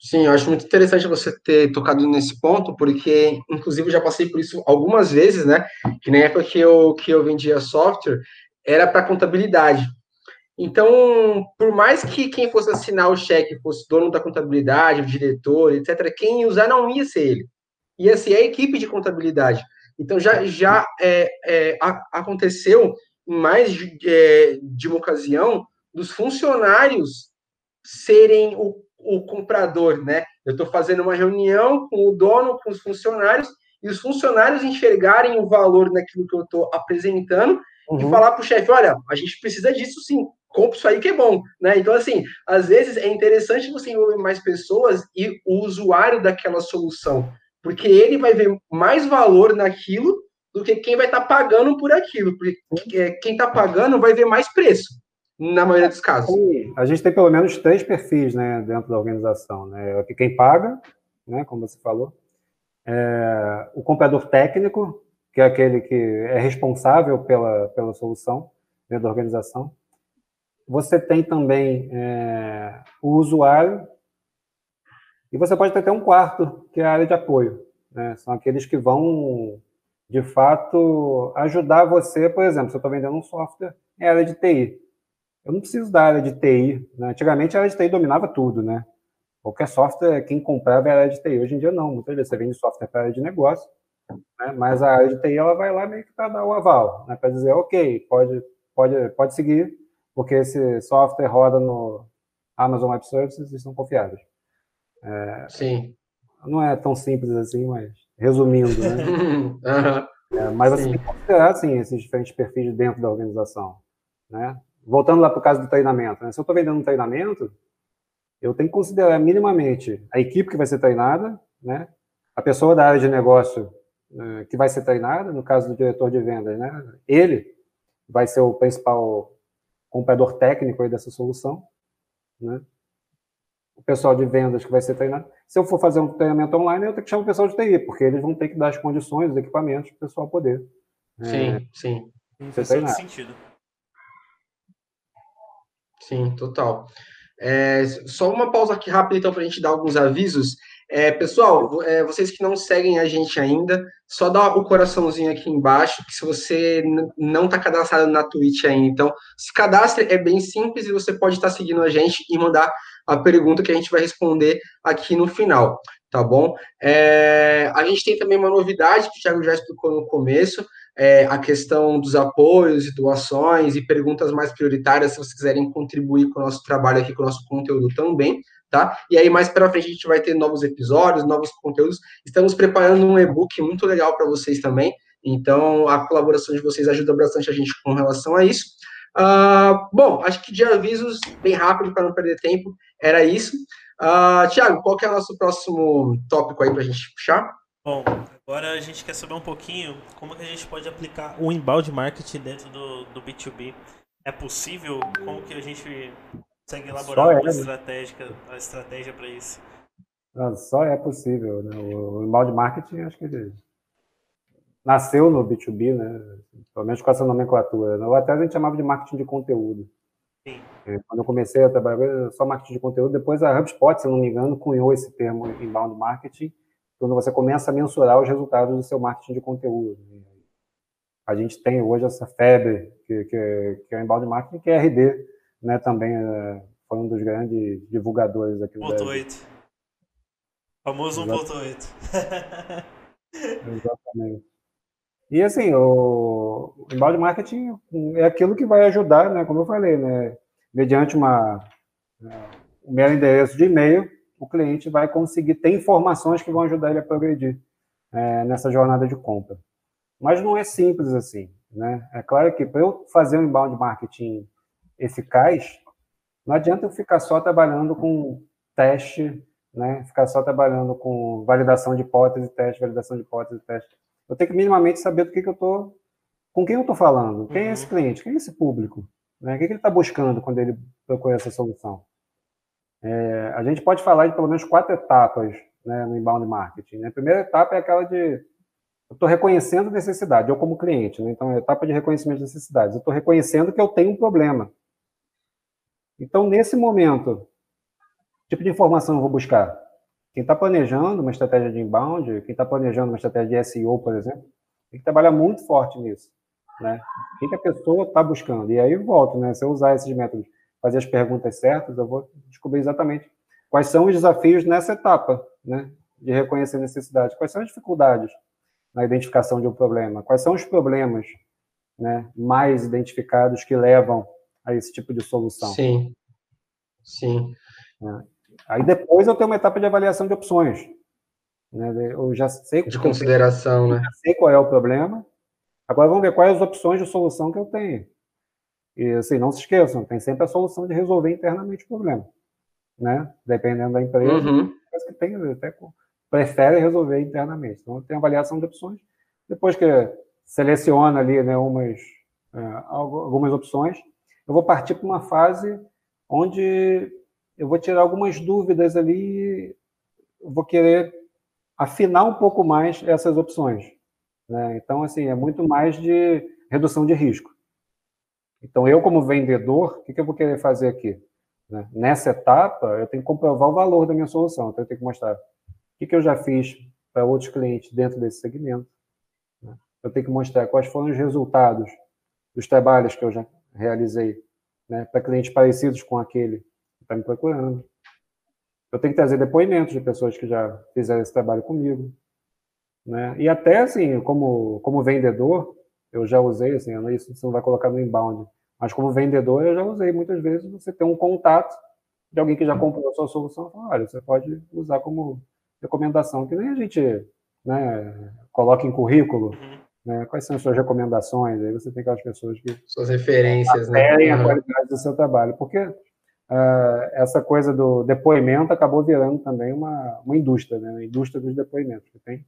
Sim, eu acho muito interessante você ter tocado nesse ponto, porque, inclusive, eu já passei por isso algumas vezes, né? Que na época que eu, que eu vendia software, era para contabilidade. Então, por mais que quem fosse assinar o cheque fosse dono da contabilidade, o diretor, etc., quem usar não ia ser ele. Ia ser a equipe de contabilidade. Então, já, já é, é, aconteceu mais de, é, de uma ocasião dos funcionários serem o o comprador, né? Eu estou fazendo uma reunião com o dono, com os funcionários, e os funcionários enxergarem o valor naquilo que eu estou apresentando uhum. e falar para o chefe: olha, a gente precisa disso sim, compra isso aí que é bom, né? Então, assim, às vezes é interessante você envolver mais pessoas e o usuário daquela solução, porque ele vai ver mais valor naquilo do que quem vai estar tá pagando por aquilo, porque é, quem está pagando vai ver mais preço na maioria dos casos. A gente tem pelo menos três perfis né, dentro da organização. Né? Quem paga, né, como você falou, é o comprador técnico, que é aquele que é responsável pela, pela solução dentro da organização. Você tem também é, o usuário, e você pode ter até um quarto, que é a área de apoio. Né? São aqueles que vão, de fato, ajudar você, por exemplo, se eu estou vendendo um software, é a área de TI eu não preciso da área de TI. Né? Antigamente a área de TI dominava tudo, né? Qualquer software, quem comprava era a área de TI. Hoje em dia não, muitas vezes você vende software para a área de negócio, né? mas a área de TI ela vai lá meio que para dar o aval, né? para dizer, ok, pode, pode, pode seguir, porque esse software roda no Amazon Web Services e são confiáveis. É, Sim. Não é tão simples assim, mas resumindo, né? é, mas você tem que considerar, assim, esses diferentes perfis dentro da organização, né? Voltando lá para o caso do treinamento, né? se eu estou vendendo um treinamento, eu tenho que considerar minimamente a equipe que vai ser treinada, né? a pessoa da área de negócio né, que vai ser treinada, no caso do diretor de vendas, né? ele vai ser o principal comprador técnico dessa solução, né? o pessoal de vendas que vai ser treinado. Se eu for fazer um treinamento online, eu tenho que chamar o pessoal de TI, porque eles vão ter que dar as condições, os equipamentos para o pessoal poder. Sim, é, sim. Faz todo sentido. Sim, total. É, só uma pausa aqui rápida, então, para a gente dar alguns avisos. É, pessoal, é, vocês que não seguem a gente ainda, só dá o coraçãozinho aqui embaixo, que se você não está cadastrado na Twitch ainda, então se cadastre, é bem simples e você pode estar tá seguindo a gente e mandar a pergunta que a gente vai responder aqui no final, tá bom? É, a gente tem também uma novidade que o Thiago já explicou no começo, é, a questão dos apoios e doações e perguntas mais prioritárias, se vocês quiserem contribuir com o nosso trabalho aqui, com o nosso conteúdo também, tá? E aí, mais para frente, a gente vai ter novos episódios, novos conteúdos. Estamos preparando um e-book muito legal para vocês também. Então, a colaboração de vocês ajuda bastante a gente com relação a isso. Uh, bom, acho que de avisos, bem rápido, para não perder tempo, era isso. Uh, ah, Tiago, qual que é o nosso próximo tópico aí para a gente puxar? Bom, agora a gente quer saber um pouquinho como que a gente pode aplicar o inbound marketing dentro do, do B2B. É possível? Como que a gente consegue elaborar uma é, né? estratégia, a estratégia para isso? só é possível, né? O inbound marketing, acho que ele nasceu no B2B, né? Pelo menos com essa nomenclatura. Né? Ou até a gente chamava de marketing de conteúdo. Sim. É, quando eu comecei a trabalhar só marketing de conteúdo, depois a HubSpot, se não me engano, cunhou esse termo inbound marketing quando você começa a mensurar os resultados do seu marketing de conteúdo. A gente tem hoje essa febre, que, que, que é o inbound marketing, que é RD, né, também é, foi um dos grandes divulgadores aqui do Brasil. 8. Famoso 1.8. Exatamente. E assim, o, inbound marketing é aquilo que vai ajudar, né, como eu falei, né, mediante uma, um mero endereço de e-mail, o cliente vai conseguir ter informações que vão ajudar ele a progredir é, nessa jornada de compra. Mas não é simples assim. Né? É claro que para eu fazer um inbound marketing eficaz, não adianta eu ficar só trabalhando com teste, né? ficar só trabalhando com validação de hipótese, teste, validação de hipótese, teste. Eu tenho que minimamente saber do que, que eu estou, com quem eu estou falando, quem é esse uhum. cliente, quem é esse público, né? o que, que ele está buscando quando ele procura essa solução. É, a gente pode falar de pelo menos quatro etapas né, no inbound marketing. Né? A primeira etapa é aquela de eu estou reconhecendo necessidade, eu como cliente. Né? Então, a etapa de reconhecimento de necessidades. Eu estou reconhecendo que eu tenho um problema. Então, nesse momento, tipo de informação eu vou buscar? Quem está planejando uma estratégia de inbound, quem está planejando uma estratégia de SEO, por exemplo, tem que trabalhar muito forte nisso. Né? O que, a pessoa está buscando? E aí volto, né? Se eu usar esses métodos, fazer as perguntas certas, eu vou descobrir exatamente quais são os desafios nessa etapa, né? De reconhecer necessidade. Quais são as dificuldades na identificação de um problema? Quais são os problemas né, mais identificados que levam a esse tipo de solução? Sim, sim. É. Aí depois eu tenho uma etapa de avaliação de opções. Né? Eu já sei de consideração, né? Já sei qual é o problema. Agora vamos ver quais as opções de solução que eu tenho. E assim, não se esqueçam, tem sempre a solução de resolver internamente o problema, né? Dependendo da empresa, uhum. que tem até prefere resolver internamente. Então tem avaliação de opções. Depois que seleciona ali, né, umas é, algumas opções, eu vou partir para uma fase onde eu vou tirar algumas dúvidas ali, vou querer afinar um pouco mais essas opções. Né? Então, assim, é muito mais de redução de risco. Então, eu, como vendedor, o que, que eu vou querer fazer aqui? Né? Nessa etapa, eu tenho que comprovar o valor da minha solução. Então, eu tenho que mostrar o que, que eu já fiz para outros clientes dentro desse segmento. Né? Eu tenho que mostrar quais foram os resultados dos trabalhos que eu já realizei né, para clientes parecidos com aquele está me procurando. Eu tenho que trazer depoimentos de pessoas que já fizeram esse trabalho comigo. Né? E até, assim, como, como vendedor, eu já usei, assim, isso você não vai colocar no inbound, mas como vendedor eu já usei muitas vezes você ter um contato de alguém que já comprou a sua solução, fala, olha, você pode usar como recomendação, que nem a gente né, coloca em currículo, uhum. né, quais são as suas recomendações, aí você tem aquelas pessoas que... Suas referências, né? a uhum. qualidade do seu trabalho, porque uh, essa coisa do depoimento acabou virando também uma, uma indústria, né? Uma indústria dos depoimentos, que tem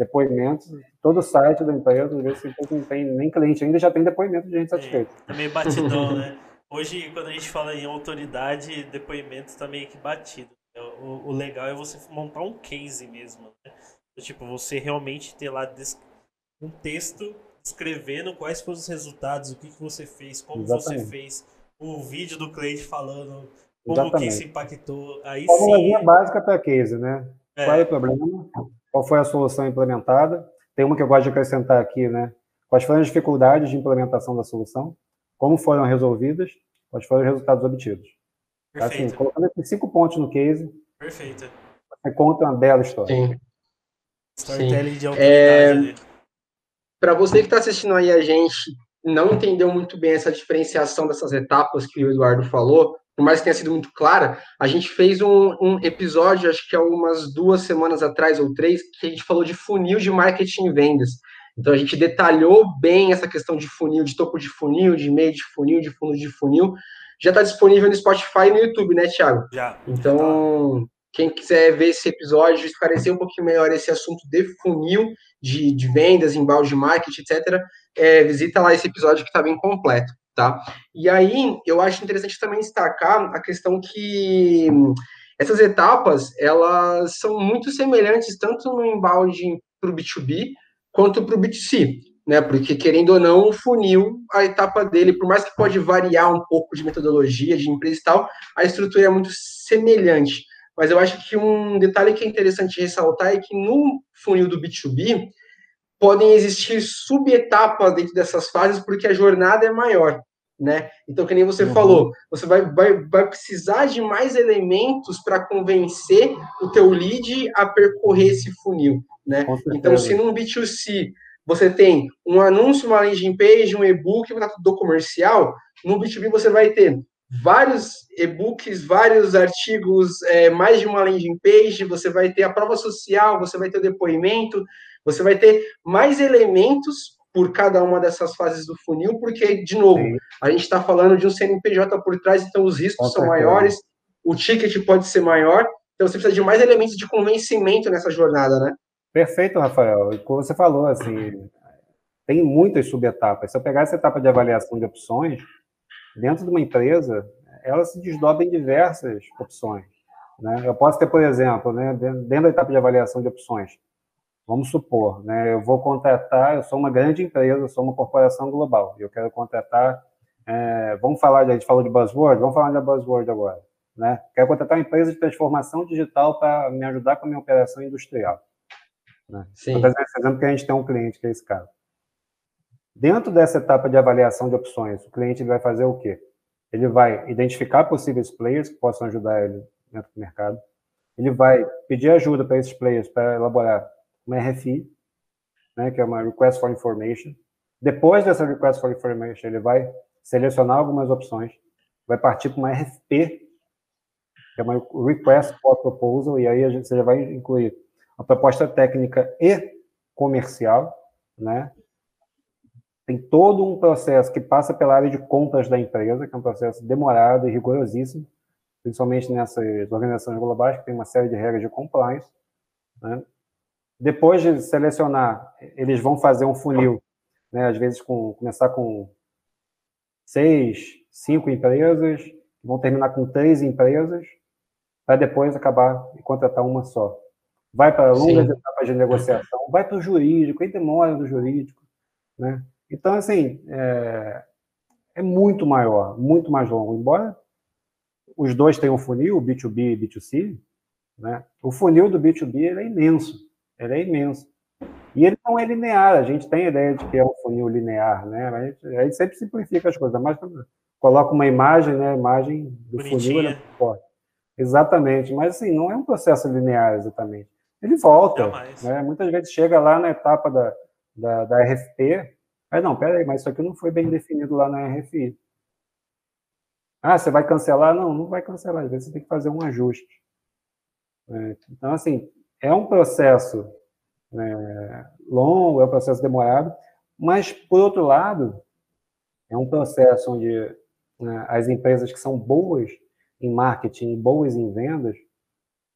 depoimentos, todo site da empresa, às vezes não tem nem cliente ainda, já tem depoimento de gente satisfeita. É, meio batidão, né? Hoje, quando a gente fala em autoridade, depoimento está meio que batido. O, o, legal é você montar um case mesmo, né? Tipo, você realmente ter lá um texto escrevendo quais foram os resultados, o que, que você fez, como Exatamente. você fez, o vídeo do cliente falando como Exatamente. que isso impactou. Aí Formulazinha sim... básica para case, né? É. Qual é o problema? Qual foi a solução implementada? Tem uma que eu gosto de acrescentar aqui, né? Quais foram as dificuldades de implementação da solução? Como foram resolvidas? Quais foram os resultados obtidos? Tá, assim, Perfeito. Assim, colocando esses cinco pontos no case, Perfeito. você conta uma bela história. Sim. Storytelling de autoridade. É... Para você que está assistindo aí a gente não entendeu muito bem essa diferenciação dessas etapas que o Eduardo falou, por mais que tenha sido muito clara, a gente fez um, um, episódio, acho que há umas duas semanas atrás ou três, que a gente falou de funil de marketing e vendas. Então a gente detalhou bem essa questão de funil, de topo de funil, de meio de funil, de fundo de funil. Já está disponível no Spotify e no YouTube, né, Thiago? Já. Então, quem quiser ver esse episódio, esclarecer um pouquinho melhor esse assunto de funil, de, de vendas, embalde de marketing, etc., é, visita lá esse episódio que está bem completo, tá? E aí, eu acho interessante também destacar a questão que essas etapas, elas são muito semelhantes tanto no embalde para o B2B quanto para o B2C, né? Porque, querendo ou não, o funil, a etapa dele, por mais que pode variar um pouco de metodologia, de empresa e tal, a estrutura é muito semelhante. Mas eu acho que um detalhe que é interessante ressaltar é que no funil do B2B podem existir subetapas dentro dessas fases porque a jornada é maior, né? Então, que nem você uhum. falou, você vai, vai, vai precisar de mais elementos para convencer o teu lead a percorrer esse funil, né? Então, se num B2C você tem um anúncio, uma landing page, um e-book, um do comercial, no B2B você vai ter vários e-books, vários artigos, é, mais de uma landing page, você vai ter a prova social, você vai ter o depoimento, você vai ter mais elementos por cada uma dessas fases do funil, porque, de novo, Sim. a gente está falando de um CNPJ por trás, então os riscos são maiores, o ticket pode ser maior, então você precisa de mais elementos de convencimento nessa jornada, né? Perfeito, Rafael. Como você falou, assim, tem muitas subetapas. Se eu pegar essa etapa de avaliação de opções, dentro de uma empresa, ela se desdobra em diversas opções. Né? Eu posso ter, por exemplo, né, dentro da etapa de avaliação de opções, vamos supor, né, eu vou contratar, eu sou uma grande empresa, eu sou uma corporação global, e eu quero contratar, é, vamos falar, a gente falou de buzzword, vamos falar de buzzword agora, Né? Quero contratar uma empresa de transformação digital para me ajudar com a minha operação industrial. Né? Sim. Vou trazer esse exemplo que a gente tem um cliente que é esse caso. Dentro dessa etapa de avaliação de opções, o cliente vai fazer o quê? Ele vai identificar possíveis players que possam ajudar ele dentro do mercado. Ele vai pedir ajuda para esses players para elaborar uma RFI, né, que é uma Request for Information. Depois dessa Request for Information, ele vai selecionar algumas opções, vai partir para uma RFP, que é uma Request for Proposal, e aí a gente, você já vai incluir a proposta técnica e comercial, né? Tem todo um processo que passa pela área de contas da empresa, que é um processo demorado e rigorosíssimo, principalmente nessas organizações globais, que tem uma série de regras de compliance. Né? Depois de selecionar, eles vão fazer um funil, né? às vezes com, começar com seis, cinco empresas, vão terminar com três empresas, para depois acabar e contratar uma só. Vai para longas Sim. etapas de negociação, vai para o jurídico, aí demora do jurídico, né? Então, assim, é, é, muito maior, muito mais longo. Embora os dois tenham funil, B2B e B2C, né? o funil do B2B é imenso, ele é imenso. E ele não é linear, a gente tem a ideia de que é um funil linear, né? A gente, a gente sempre simplifica as coisas, mas coloca uma imagem, né? A imagem do Bonitinha. funil é forte. Exatamente, mas assim, não é um processo linear exatamente. Ele volta, né? Muitas vezes chega lá na etapa da, da, da RFP, Aí não, peraí, mas isso aqui não foi bem definido lá na RFI. Ah, você vai cancelar? Não, não vai cancelar. Às vezes você tem que fazer um ajuste. É, então, assim, é um processo é, longo, é um processo demorado, mas, por outro lado, é um processo onde né, as empresas que são boas em marketing, boas em vendas,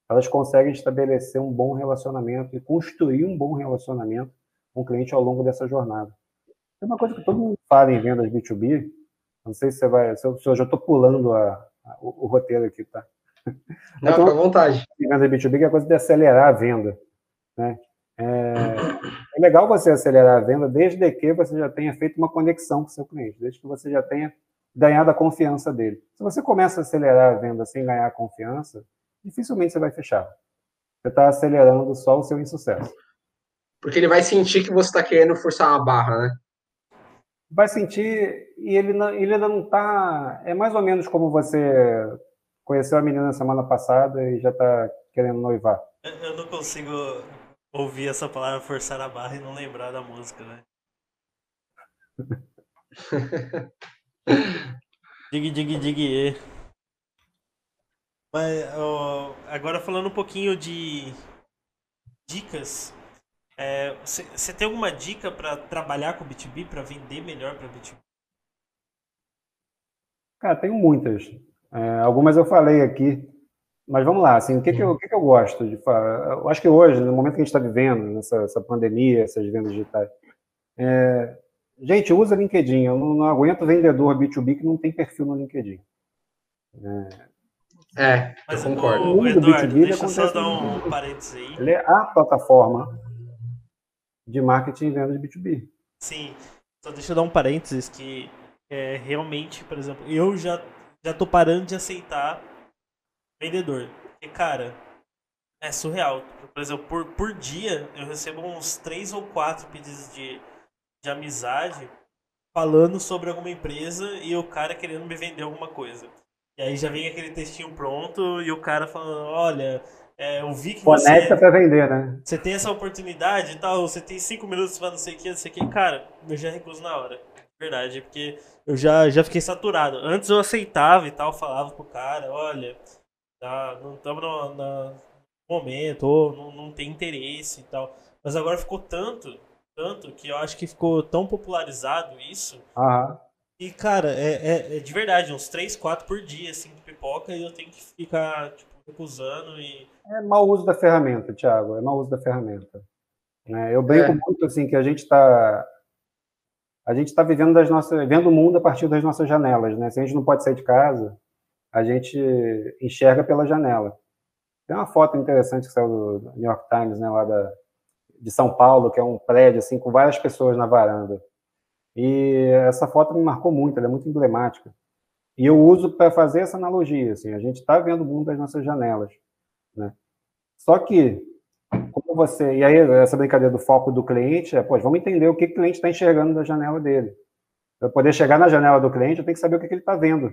elas conseguem estabelecer um bom relacionamento e construir um bom relacionamento com o cliente ao longo dessa jornada. É uma coisa que todo mundo fala em vendas B2B. Não sei se você vai. Se eu, se eu já estou pulando a, a, o, o, roteiro aqui, tá? Não, então, à vontade. Em vendas B2B, que é a coisa de acelerar a venda. Né? É, é, legal você acelerar a venda desde que você já tenha feito uma conexão com o seu cliente, desde que você já tenha ganhado a confiança dele. Se você começa a acelerar a venda sem ganhar a confiança, dificilmente você vai fechar. Você está acelerando só o seu insucesso. Porque ele vai sentir que você está querendo forçar uma barra, né? vai sentir e ele, não, ele ainda não está. É mais ou menos como você conheceu a menina semana passada e já está querendo noivar. Eu não consigo ouvir essa palavra forçar a barra e não lembrar da música, né? dig, dig, dig, Mas, agora falando um pouquinho de dicas você é, tem alguma dica para trabalhar com B2B, para vender melhor para B2B? Cara, tenho muitas. É, algumas eu falei aqui, mas vamos lá. Assim, o que, que, eu, o que, que eu gosto de falar? Eu acho que hoje, no momento que a gente está vivendo, nessa pandemia, essas vendas digitais, é, gente, usa LinkedIn. Eu não, não, aguento vendedor B2B que não tem perfil no LinkedIn. É, é Mas, eu concordo. O, o Eduardo, B2B deixa eu só dar um parênteses aí. Ele é a plataforma de marketing e venda de B2B. Sim. Só deixa eu dar um parênteses que é, realmente, por exemplo, eu já, já tô parando de aceitar vendedor. Porque, cara, é surreal. Por exemplo, por, por dia eu recebo uns três ou quatro pedidos de, de amizade falando sobre alguma empresa e o cara querendo me vender alguma coisa. E aí já vem aquele textinho pronto e o cara falando, olha, é, eu vi que Conecta você, para vender, né? Você tem essa oportunidade e tal, você tem cinco minutos para não sei o que, não sei o que. Cara, eu já recuso na hora. Verdade, porque eu já, já fiquei saturado. Antes eu aceitava e tal, falava pro cara, olha, tá, não estamos no, no, momento, ou não, não tem interesse e tal. Mas agora ficou tanto, tanto, que eu acho que ficou tão popularizado isso. Aham. E, cara, é, é, é de verdade, uns 3, 4 por dia, assim, de pipoca, e eu tenho que ficar, tipo, recusando e é mau uso da ferramenta, Thiago, é mau uso da ferramenta. Né? Eu brinco é. muito assim que a gente está a gente está vivendo das nossas, vendo o mundo a partir das nossas janelas, né? Se a gente não pode sair de casa, a gente enxerga pela janela. Tem uma foto interessante que saiu do New York Times, né, lá da, de São Paulo, que é um prédio assim com várias pessoas na varanda. E essa foto me marcou muito, ela é muito emblemática. E eu uso para fazer essa analogia, assim, a gente está vendo o mundo das nossas janelas, né? Só que, você... E aí, essa brincadeira do foco do cliente é, pô, vamos entender o que o cliente está enxergando da janela dele. Para poder chegar na janela do cliente, eu tenho que saber o que, que ele está vendo,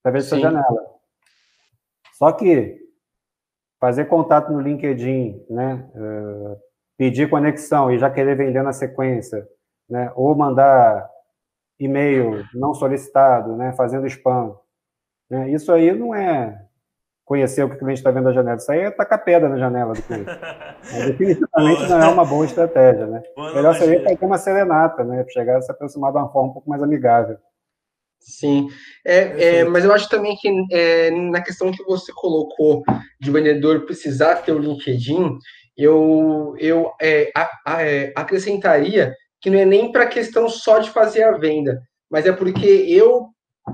através dessa janela. Só que fazer contato no LinkedIn, né, uh, pedir conexão e já querer vender na sequência, né, ou mandar e-mail não solicitado, né, fazendo spam, né, isso aí não é conhecer o que o cliente está vendo da janela, isso aí é tacar pedra na janela do cliente. definitivamente não é uma boa estratégia, né? Boa Melhor seria fazer uma serenata, né, chegar a se aproximar de uma forma um pouco mais amigável. Sim, é, é, mas eu acho também que é, na questão que você colocou de o vendedor precisar ter o LinkedIn, eu, eu é, a, a, é, acrescentaria que não é nem para a questão só de fazer a venda, mas é porque eu,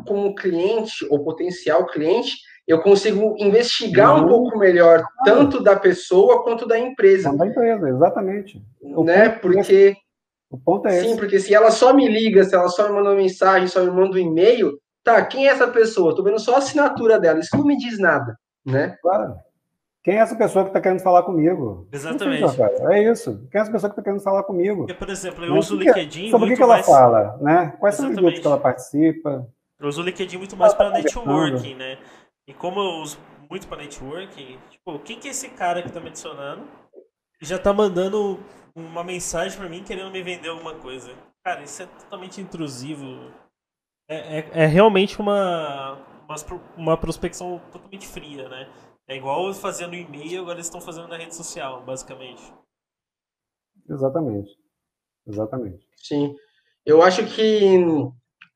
como cliente ou potencial cliente, eu consigo investigar uhum. um pouco melhor tanto da pessoa quanto da empresa. Da empresa, exatamente. né? Porque o ponto é Sim, esse. porque se ela só me liga, se ela só me manda uma mensagem, só me manda um e-mail, tá, quem é essa pessoa? Tô vendo só a assinatura dela, isso não me diz nada, né? Claro. Quem é essa pessoa que está querendo falar comigo? Exatamente. é isso. Quem é essa pessoa que está querendo falar comigo? Porque, por exemplo, eu uso o LinkedIn. Sobre o que, ela mais... fala, né? Quais Exatamente. são os grupos que ela participa? Eu uso o LinkedIn muito mais para tá networking, né? E como eu uso muito para networking, tipo, quem que é esse cara que está me adicionando? E já está mandando uma mensagem para mim querendo me vender alguma coisa. Cara, isso é totalmente intrusivo. É, é, é realmente uma, uma, uma prospecção totalmente fria, né? É igual fazendo e-mail, agora eles estão fazendo na rede social, basicamente. Exatamente. Exatamente. Sim. Eu acho que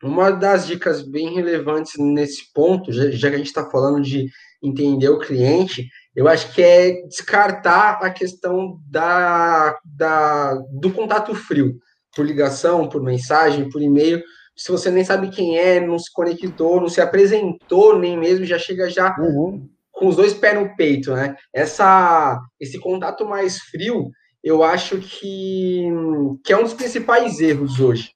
uma das dicas bem relevantes nesse ponto, já, já que a gente está falando de entender o cliente, eu acho que é descartar a questão da, da, do contato frio, por ligação, por mensagem, por e-mail. Se você nem sabe quem é, não se conectou, não se apresentou, nem mesmo já chega já uhum. com os dois pés no peito, né? Essa, esse contato mais frio, eu acho que, que é um dos principais erros hoje,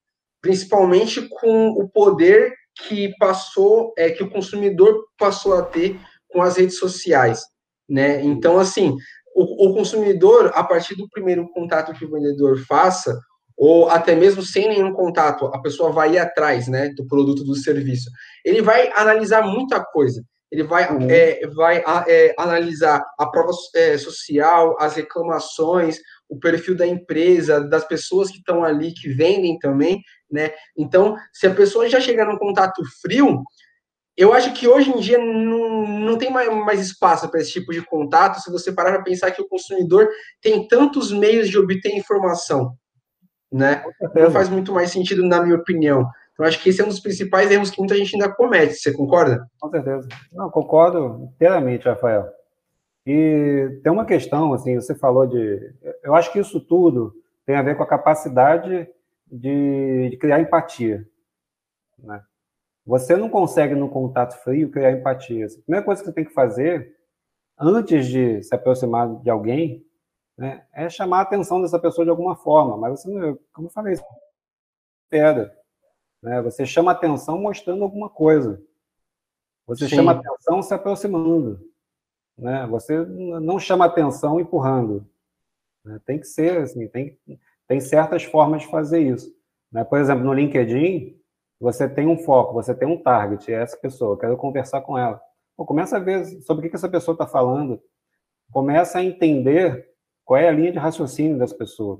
principalmente com o poder que passou, é, que o consumidor passou a ter com as redes sociais né? Então, assim, o, o, consumidor, a partir do primeiro contato que o vendedor faça, ou até mesmo sem nenhum contato, a pessoa vai ir atrás, né, do produto, do serviço. Ele vai analisar muita coisa. Ele vai, uhum. é, vai é, analisar a prova é, social, as reclamações, o perfil da empresa, das pessoas que estão ali, que vendem também, né? Então, se a pessoa já chegar num contato frio, eu acho que hoje em dia não, não tem mais, mais espaço para esse tipo de contato se você parar para pensar que o consumidor tem tantos meios de obter informação, né? Não faz muito mais sentido, na minha opinião. Então, acho que esse é um dos principais erros que muita gente ainda comete. Você concorda? Com certeza. Não, concordo inteiramente, Rafael. E tem uma questão, assim, você falou de... Eu acho que isso tudo tem a ver com a capacidade de, de criar empatia, né? Você não consegue, no contato frio, criar empatia. A primeira coisa que você tem que fazer, antes de se aproximar de alguém, né, é chamar a atenção dessa pessoa de alguma forma. Mas você, como eu falei, espera. Né? Você chama a atenção mostrando alguma coisa. Você Sim. chama a atenção se aproximando. Né? Você não chama a atenção empurrando. Né? Tem que ser assim, tem, tem certas formas de fazer isso. Né? Por exemplo, no LinkedIn, você tem um foco, você tem um target, é essa pessoa, eu quero conversar com ela. Pô, começa a ver sobre o que essa pessoa está falando, começa a entender qual é a linha de raciocínio dessa pessoa.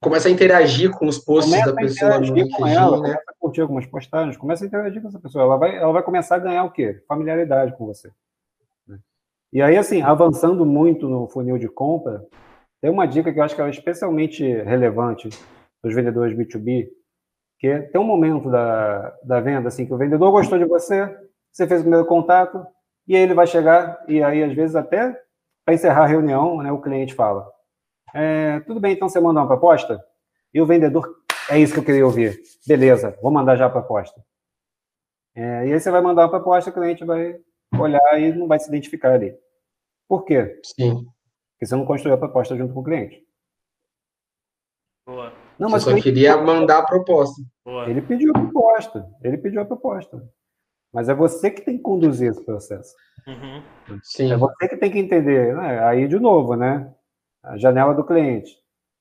Começa a interagir com os posts começa da pessoa no LinkedIn, com ela, né? Começa a curtir algumas postagens, começa a interagir com essa pessoa. Ela vai, ela vai começar a ganhar o quê? Familiaridade com você. E aí, assim, avançando muito no funil de compra, tem uma dica que eu acho que é especialmente relevante para os vendedores B2B, que tem um momento da, da venda assim que o vendedor gostou de você, você fez o primeiro contato, e aí ele vai chegar, e aí às vezes até para encerrar a reunião, né, o cliente fala, é, tudo bem, então você manda uma proposta? E o vendedor, é isso que eu queria ouvir. Beleza, vou mandar já a proposta. É, e aí você vai mandar uma proposta, o cliente vai olhar e não vai se identificar ali. Por quê? Sim. Porque você não construiu a proposta junto com o cliente. Não, mas Você só queria mandar a proposta. Ele pediu a proposta. Ele pediu a proposta. mas é você que tem que conduzir esse processo. Uhum. É você que tem que entender. Né? Aí, de novo, né? A janela do cliente,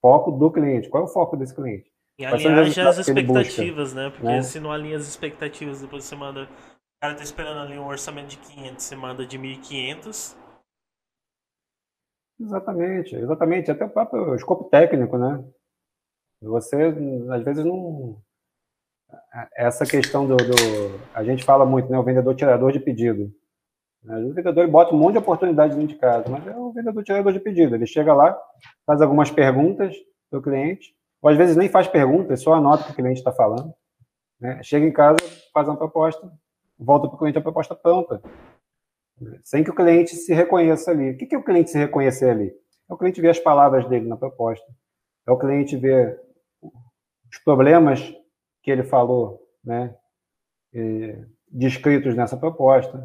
foco do cliente. Qual é o foco desse cliente? E alinhar já as expectativas, né? Porque né? se não alinha as expectativas, depois você manda. O cara tá esperando ali um orçamento de 500, você manda de 1.500. Exatamente, exatamente. Até o próprio escopo técnico, né? Você, às vezes, não essa questão do, do, A gente fala muito, né? O vendedor tirador de pedido. O vendedor bota um monte de oportunidades dentro de casa, mas é o vendedor tirador de pedido. Ele chega lá, faz algumas perguntas para o cliente, ou às vezes nem faz perguntas, só anota o que o cliente está falando. Né? Chega em casa, faz uma proposta, volta para o cliente a proposta pronta. Sem que o cliente se reconheça ali. O que é o cliente se reconhecer ali? É o cliente ver as palavras dele na proposta. É o cliente ver os problemas que ele falou, né, descritos nessa proposta.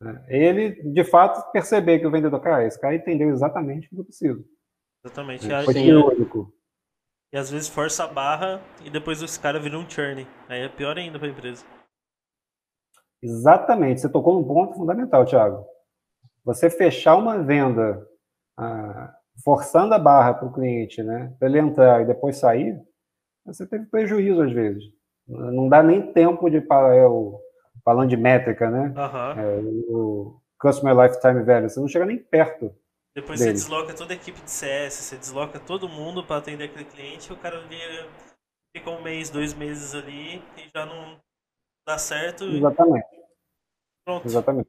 Né. Ele, de fato, perceber que o vendedor, cara, esse cara entendeu exatamente o que eu preciso. Exatamente. É, Foi cirúrgico. E às vezes força a barra e depois os caras viram um churn. Aí é pior ainda para a empresa. Exatamente. Você tocou num ponto fundamental, Thiago. Você fechar uma venda ah, forçando a barra para o cliente, né, para ele entrar e depois sair, você teve prejuízo às vezes. Não dá nem tempo de para é o falando de métrica, né? Uhum. É, o Customer Lifetime Value, você não chega nem perto. Depois dele. você desloca toda a equipe de CS, você desloca todo mundo para atender aquele cliente, e o cara ali fica um mês, dois meses ali e já não dá certo. Exatamente. Pronto. Exatamente.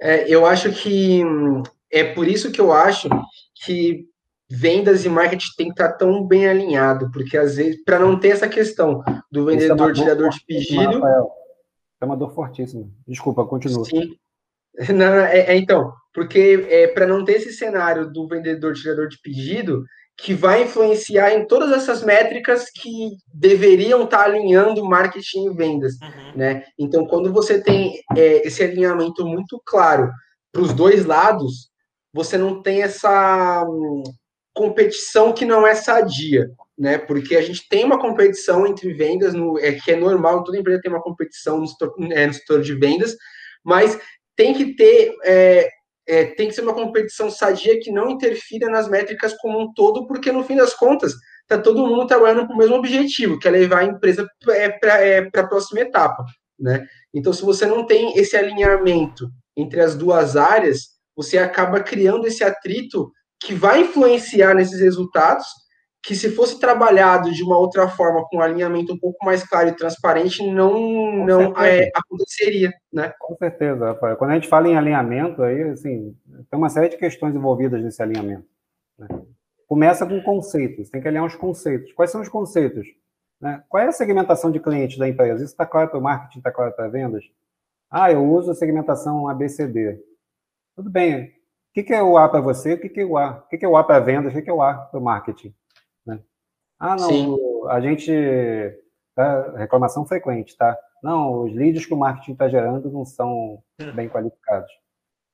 É, eu acho que é por isso que eu acho que vendas e marketing tem que estar tão bem alinhado, porque às vezes, para não ter essa questão do é vendedor, é tirador de pedido. Rafael. É uma dor fortíssima. Desculpa, continua. Sim. Não, é, é, então, porque é, para não ter esse cenário do vendedor tirador de pedido, que vai influenciar em todas essas métricas que deveriam estar alinhando marketing e vendas, uhum. né? Então, quando você tem é, esse alinhamento muito claro para os dois lados, você não tem essa competição que não é sadia, né? Porque a gente tem uma competição entre vendas, no, é, que é normal, toda empresa tem uma competição no setor, é, no setor de vendas, mas tem que ter, é, é, tem que ser uma competição sadia que não interfira nas métricas como um todo, porque no fim das contas tá todo mundo trabalhando para o mesmo objetivo, que é levar a empresa para é, é, a próxima etapa, né? Então, se você não tem esse alinhamento entre as duas áreas, você acaba criando esse atrito que vai influenciar nesses resultados, que se fosse trabalhado de uma outra forma, com um alinhamento um pouco mais claro e transparente, não, não é, aconteceria, né? Com certeza, Rafael. Quando a gente fala em alinhamento, aí, assim, tem uma série de questões envolvidas nesse alinhamento. Né? Começa com conceitos, tem que alinhar os conceitos. Quais são os conceitos? Né? Qual é a segmentação de clientes da empresa? Isso está claro para o marketing, está claro para vendas? Ah, eu uso a segmentação ABCD. Tudo bem, o que é o A para você? O que é o A? O que é o A para vendas? O que é o A para o marketing? Ah, não, Sim. a gente. Tá, reclamação frequente, tá? Não, os leads que o marketing está gerando não são bem qualificados.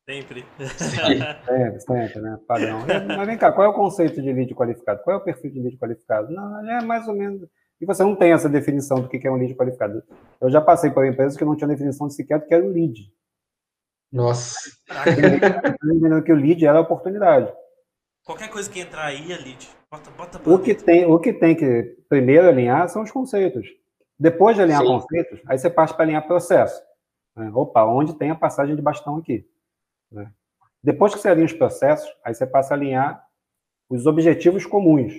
Sempre. sempre, sempre, né? Padrão. Mas vem cá, qual é o conceito de lead qualificado? Qual é o perfil de lead qualificado? Não, é mais ou menos. E você não tem essa definição do que é um lead qualificado. Eu já passei por empresas que não tinham definição de sequer do que era um lead. Nossa. Lembrando que o lead era a oportunidade. Qualquer coisa que entrar aí é lead. Bota, bota o, que tem, o que tem que primeiro alinhar são os conceitos. Depois de alinhar Sim. conceitos, aí você parte para alinhar processo. Né? Opa, onde tem a passagem de bastão aqui? Né? Depois que você alinha os processos, aí você passa a alinhar os objetivos comuns.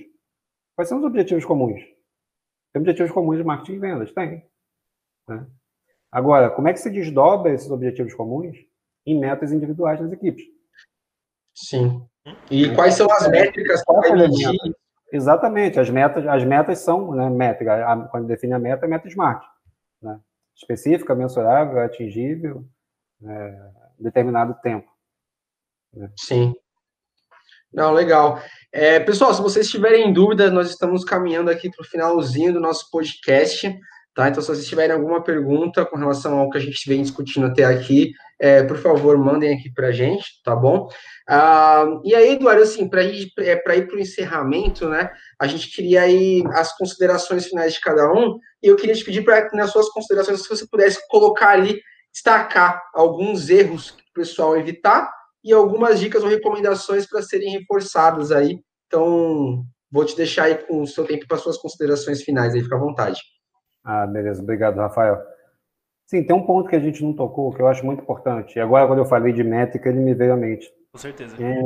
Quais são os objetivos comuns? Tem objetivos comuns de marketing e vendas? Tem. Né? Agora, como é que se desdobra esses objetivos comuns? em metas individuais das equipes. Sim. E quais são as métricas para medir? Exatamente, as metas, as metas são, né, métrica, a, quando define a meta, é meta SMART, né? específica, mensurável, atingível, é, determinado tempo. Né? Sim. Não, legal. É, pessoal, se vocês tiverem dúvidas, nós estamos caminhando aqui para o finalzinho do nosso podcast. Tá? Então, se vocês tiverem alguma pergunta com relação ao que a gente vem discutindo até aqui, é, por favor, mandem aqui para a gente, tá bom? Ah, e aí, Eduardo, assim, para ir é, para ir para o encerramento, né? A gente queria aí as considerações finais de cada um, e eu queria te pedir para, nas suas considerações, se você pudesse colocar ali, destacar alguns erros que o pessoal evitar e algumas dicas ou recomendações para serem reforçadas aí. Então, vou te deixar aí com o seu tempo para suas considerações finais aí, fica à vontade. Ah, beleza. Obrigado, Rafael. Sim, tem um ponto que a gente não tocou, que eu acho muito importante. E agora, quando eu falei de métrica, ele me veio à mente. Com certeza. É,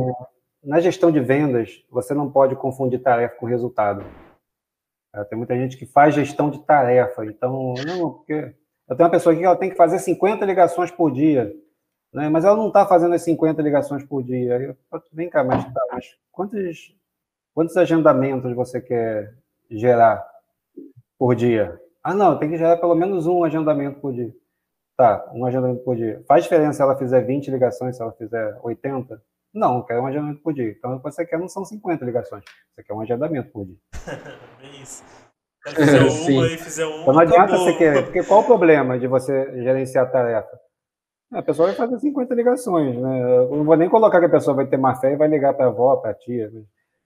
na gestão de vendas, você não pode confundir tarefa com resultado. É, tem muita gente que faz gestão de tarefa. Então, não, porque eu tenho uma pessoa aqui que ela tem que fazer 50 ligações por dia, né? mas ela não está fazendo as 50 ligações por dia. Eu, vem cá, mas, tá, mas quantos, quantos agendamentos você quer gerar por dia? Ah, não, tem que gerar pelo menos um agendamento por dia. Tá, um agendamento por dia. Faz diferença se ela fizer 20 ligações, se ela fizer 80? Não, quer um agendamento por dia. Então, você quer não são 50 ligações, você quer um agendamento por dia. é isso. Se fizer uma e fizer uma, então não adianta você querer, porque qual o problema de você gerenciar a tarefa? A pessoa vai fazer 50 ligações, né? Eu não vou nem colocar que a pessoa vai ter má fé e vai ligar para a avó, para a tia. Né?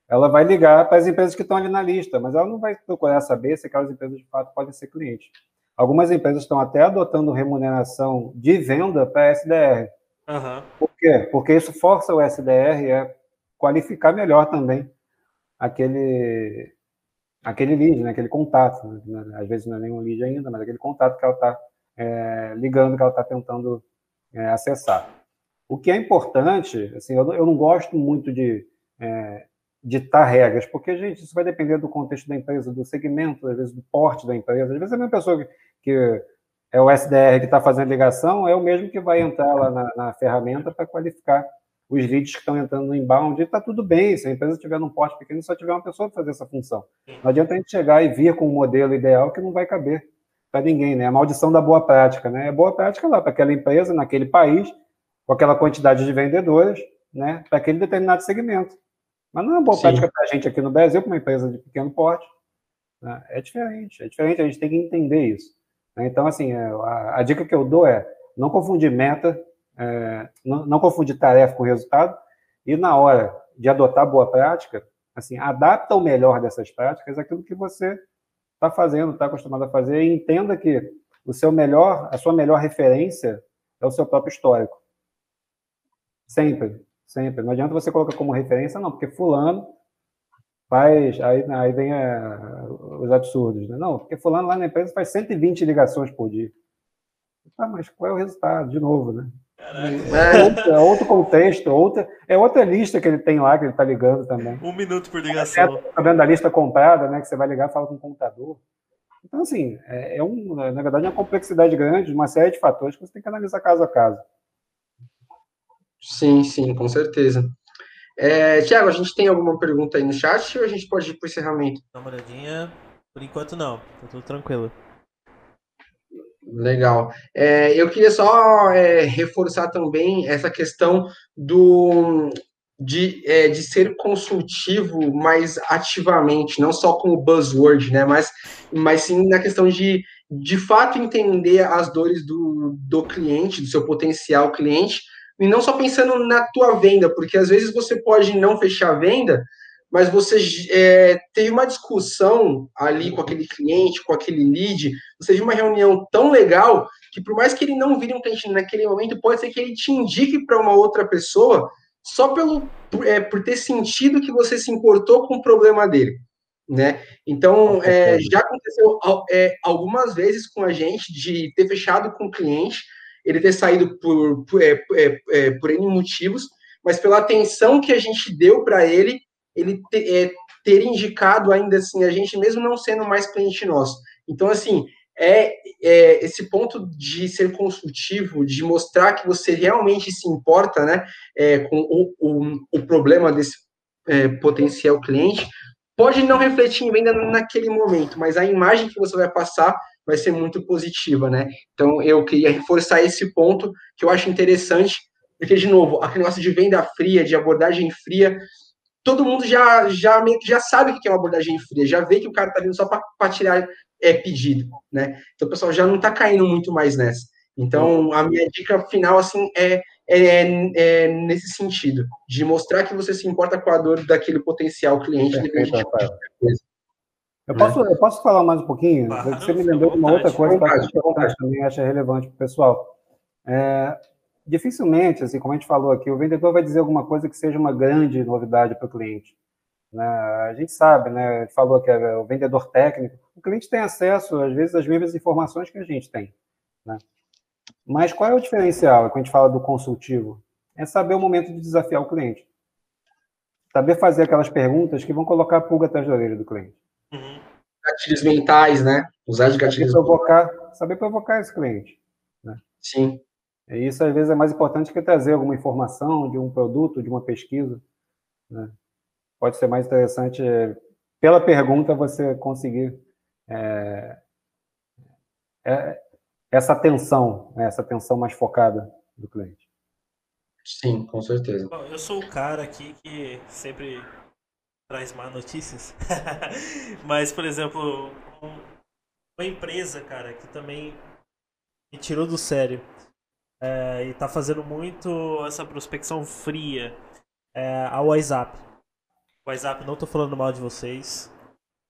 Ela vai ligar para as empresas que estão ali na lista, mas ela não vai procurar saber se aquelas empresas de fato podem ser clientes. Algumas empresas estão até adotando remuneração de venda para SDR. Uhum. Por quê? Porque isso força o SDR a qualificar melhor também aquele, aquele lead, né? aquele contato. Né? Às vezes não é nenhum lead ainda, mas aquele contato que ela está é, ligando, que ela está tentando é, acessar. O que é importante, assim, eu, eu não gosto muito de é, ditar regras, porque, gente, isso vai depender do contexto da empresa, do segmento, às vezes do porte da empresa. Às vezes a mesma pessoa que, que é o SDR que está fazendo ligação é o mesmo que vai entrar lá na, na ferramenta para qualificar os leads que estão entrando no inbound. E está tudo bem, se a empresa estiver num porte pequeno, só tiver uma pessoa para fazer essa função. Não adianta a gente chegar e vir com um modelo ideal que não vai caber para ninguém, né? A maldição da boa prática, né? É boa prática lá para aquela empresa, naquele país, com aquela quantidade de vendedores, né? Para aquele determinado segmento. Mas não é uma boa Sim. prática para a gente aqui no Brasil, para uma empresa de pequeno porte. Né? É diferente, é diferente, a gente tem que entender isso. Né? Então, assim, é, a, a, dica que eu dou é não confundir meta, é, não, não, confundir tarefa com resultado, e na hora de adotar boa prática, assim, adapta o melhor dessas práticas àquilo que você está fazendo, está acostumado a fazer, e entenda que o seu melhor, a sua melhor referência é o seu próprio histórico. Sempre. Sempre. Não adianta você colocar como referência, não, porque fulano faz. Aí, aí vem a, os absurdos, né? Não, porque fulano lá na empresa faz 120 ligações por dia. Ah, mas qual é o resultado? De novo, né? É outro, é outro, contexto, outra, é outra lista que ele tem lá, que ele está ligando também. Um minuto por ligação. Está vendo a lista comprada, né? Que você vai ligar e fala com o computador. Então, assim, é, é um, na verdade, é uma complexidade grande, uma série de fatores que você tem que analisar caso a caso. Sim, sim, com certeza. É, Tiago, a gente tem alguma pergunta aí no chat ou a gente pode ir para o encerramento? Dá uma olhadinha. Por enquanto não, tá tudo tranquilo. Legal. É, eu queria só é, reforçar também essa questão do de, é, de ser consultivo mais ativamente, não só como buzzword, né? Mas, mas sim na questão de de fato entender as dores do, do cliente, do seu potencial cliente, e não só pensando na tua venda, porque às vezes você pode não fechar a venda, mas você é, teve uma discussão ali com aquele cliente, com aquele lead, ou seja, uma reunião tão legal que por mais que ele não vire um cliente naquele momento, pode ser que ele te indique para uma outra pessoa só pelo por, é, por ter sentido que você se importou com o problema dele. Né? Então, é, já aconteceu é, algumas vezes com a gente de ter fechado com o cliente, ele ter saído por, por, é, é, é, por N motivos, mas pela atenção que a gente deu para ele, ele te, é, ter indicado ainda assim a gente, mesmo não sendo mais cliente nosso. Então, assim, é, é, esse ponto de ser consultivo, de mostrar que você realmente se importa né, é, com o, o, o, problema desse é, potencial cliente, pode não refletir em venda naquele momento, mas a imagem que você vai passar vai ser muito positiva, né? Então, eu queria reforçar esse ponto que eu acho interessante, porque, de novo, aquele negócio de venda fria, de abordagem fria, todo mundo já, já, já sabe o que é uma abordagem fria, já vê que o cara tá vindo só para tirar é pedido, né? Então o pessoal já não está caindo muito mais nessa. Então a minha dica final assim é, é, é, nesse sentido de mostrar que você se importa com a dor daquele potencial cliente. Perfeito, eu posso, eu posso falar mais um pouquinho? Claro, você me lembrou de uma outra coisa que eu também acho relevante para o pessoal. É, dificilmente, assim, como a gente falou aqui, o vendedor vai dizer alguma coisa que seja uma grande novidade para o cliente. Né? A gente sabe, né? falou que é o vendedor técnico, o cliente tem acesso, às vezes, às mesmas informações que a gente tem. Né? Mas qual é o diferencial quando a gente fala do consultivo? É saber o momento de desafiar o cliente. Saber fazer aquelas perguntas que vão colocar a pulga atrás da orelha do cliente. Uhum. Gatilhos mentais, né? Usar de gatilhos saber provocar, saber provocar esse cliente. Né? Sim. E isso, às vezes, é mais importante que trazer alguma informação de um produto, de uma pesquisa. Né? Pode ser mais interessante, pela pergunta, você conseguir é, é, essa atenção, né? essa atenção mais focada do cliente. Sim, com certeza. Eu sou o cara aqui que sempre traz má notícias. Mas, por exemplo, uma empresa, cara, que também me tirou do sério é, e tá fazendo muito essa prospecção fria é a WhatsApp. WhatsApp, não tô falando mal de vocês.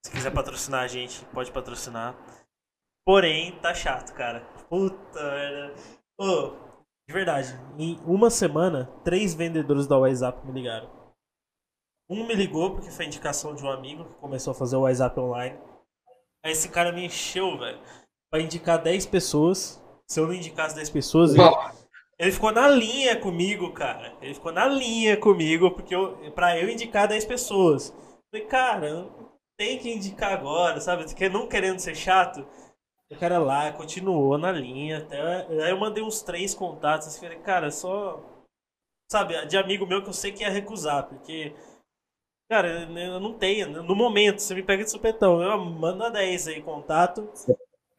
Se quiser patrocinar a gente, pode patrocinar. Porém, tá chato, cara. Puta merda. Ô, de verdade, em uma semana, três vendedores da WhatsApp me ligaram. Um me ligou porque foi indicação de um amigo que começou a fazer o WhatsApp online. Aí esse cara me encheu, velho, pra indicar 10 pessoas se eu não indicasse 10 pessoas, ele, ele, ficou na linha comigo, cara. Ele ficou na linha comigo porque eu, pra eu indicar 10 pessoas. falei, cara, tem que indicar agora, sabe? Porque não querendo ser chato. O cara lá continuou na linha. Até, aí eu mandei uns três contatos. Assim, falei, cara, só. Sabe, de amigo meu que eu sei que ia recusar, porque. Cara, eu não tenho. No momento, você me pega de supetão. Eu mando 10 aí, contato.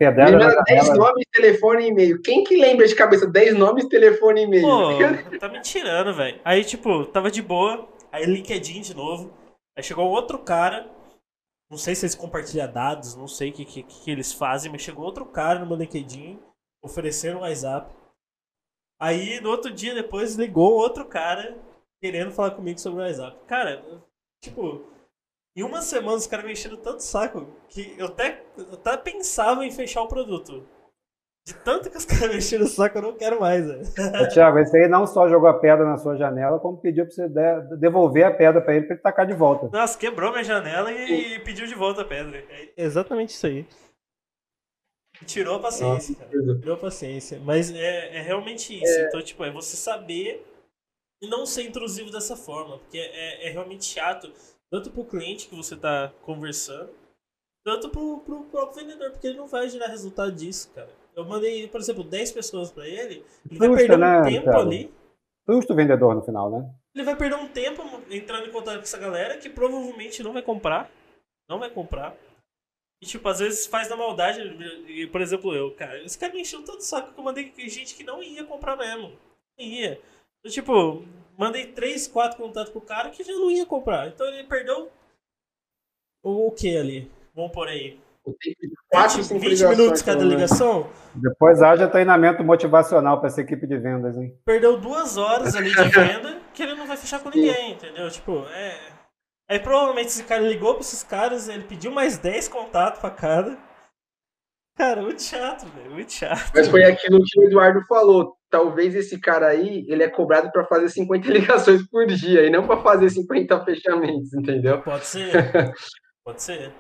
Lembra 10 nomes, telefone e e-mail. Quem que lembra de cabeça 10 nomes, telefone e e-mail? Pô, tá me tirando, velho. Aí, tipo, tava de boa. Aí LinkedIn de novo. Aí chegou outro cara. Não sei se eles compartilham dados, não sei o que, que, que, eles fazem, mas chegou outro cara no meu LinkedIn oferecendo um WhatsApp. Aí, no outro dia depois, ligou outro cara querendo falar comigo sobre o WhatsApp. Cara, tipo, em uma semana os caras me encheram tanto saco que eu até, eu até pensava em fechar o produto. De tanto que os caras me encheram o saco, eu não quero mais. Tiago, esse aí não só jogou a pedra na sua janela, como pediu pra você devolver a pedra pra ele pra ele tacar de volta. Nossa, quebrou minha janela e, e pediu de volta a pedra. É exatamente isso aí. Tirou a paciência, cara. Tirou a paciência. Mas é, é realmente isso. É... Então, tipo, é você saber e não ser intrusivo dessa forma. Porque é, é realmente chato tanto para o cliente que você está conversando, tanto para o próprio vendedor, porque ele não vai gerar resultado disso, cara. Eu mandei, por exemplo, 10 pessoas para ele, ele vai perder né, um tempo cara? ali. Justo o vendedor no final, né? Ele vai perder um tempo entrando em contato com essa galera que provavelmente não vai comprar. Não vai comprar. E, tipo, às vezes faz na maldade. Por exemplo, eu, cara, esse cara me encheu todo saco que eu mandei gente que não ia comprar mesmo. Não ia. Então, tipo, mandei 3, 4 contatos pro cara que já não ia comprar. Então ele perdeu o, o que ali? Vamos por aí. O tempo de 4, 20, 20 minutos cada ligação. Depois haja treinamento motivacional para essa equipe de vendas, hein? Perdeu duas horas ali de venda que ele não vai fechar com ninguém, entendeu? Tipo, é. Aí provavelmente esse cara ligou para esses caras, ele pediu mais 10 contatos para cada. Cara, muito chato, velho, muito chato. Mas foi aquilo que o Eduardo falou talvez esse cara aí, ele é cobrado para fazer 50 ligações por dia e não para fazer 50 fechamentos, entendeu? Pode ser. Pode ser.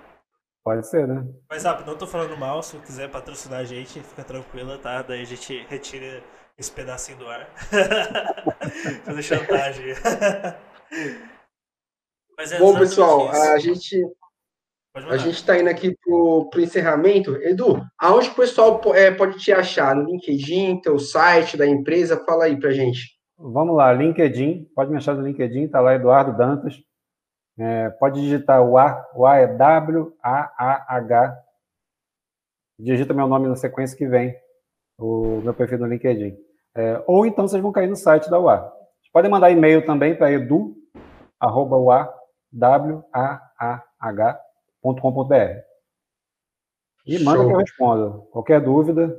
Pode ser, né? Mas, ah, não tô falando mal, se quiser patrocinar a gente, fica tranquila, tá? Daí a gente retira esse pedacinho do ar. Fazer chantagem. Mas é Bom, pessoal, isso. a gente a gente está indo aqui para o encerramento. Edu, aonde o pessoal é, pode te achar? No LinkedIn, teu site da empresa? Fala aí para gente. Vamos lá, LinkedIn. Pode me achar no LinkedIn, está lá Eduardo Dantas. É, pode digitar o A, o A é W-A-A-H. Digita meu nome na sequência que vem, o meu perfil no LinkedIn. É, ou então vocês vão cair no site da UA. Vocês podem mandar e-mail também para edu, arroba, W-A-A-H, www.com.br. E manda Show. que eu respondo. Qualquer dúvida.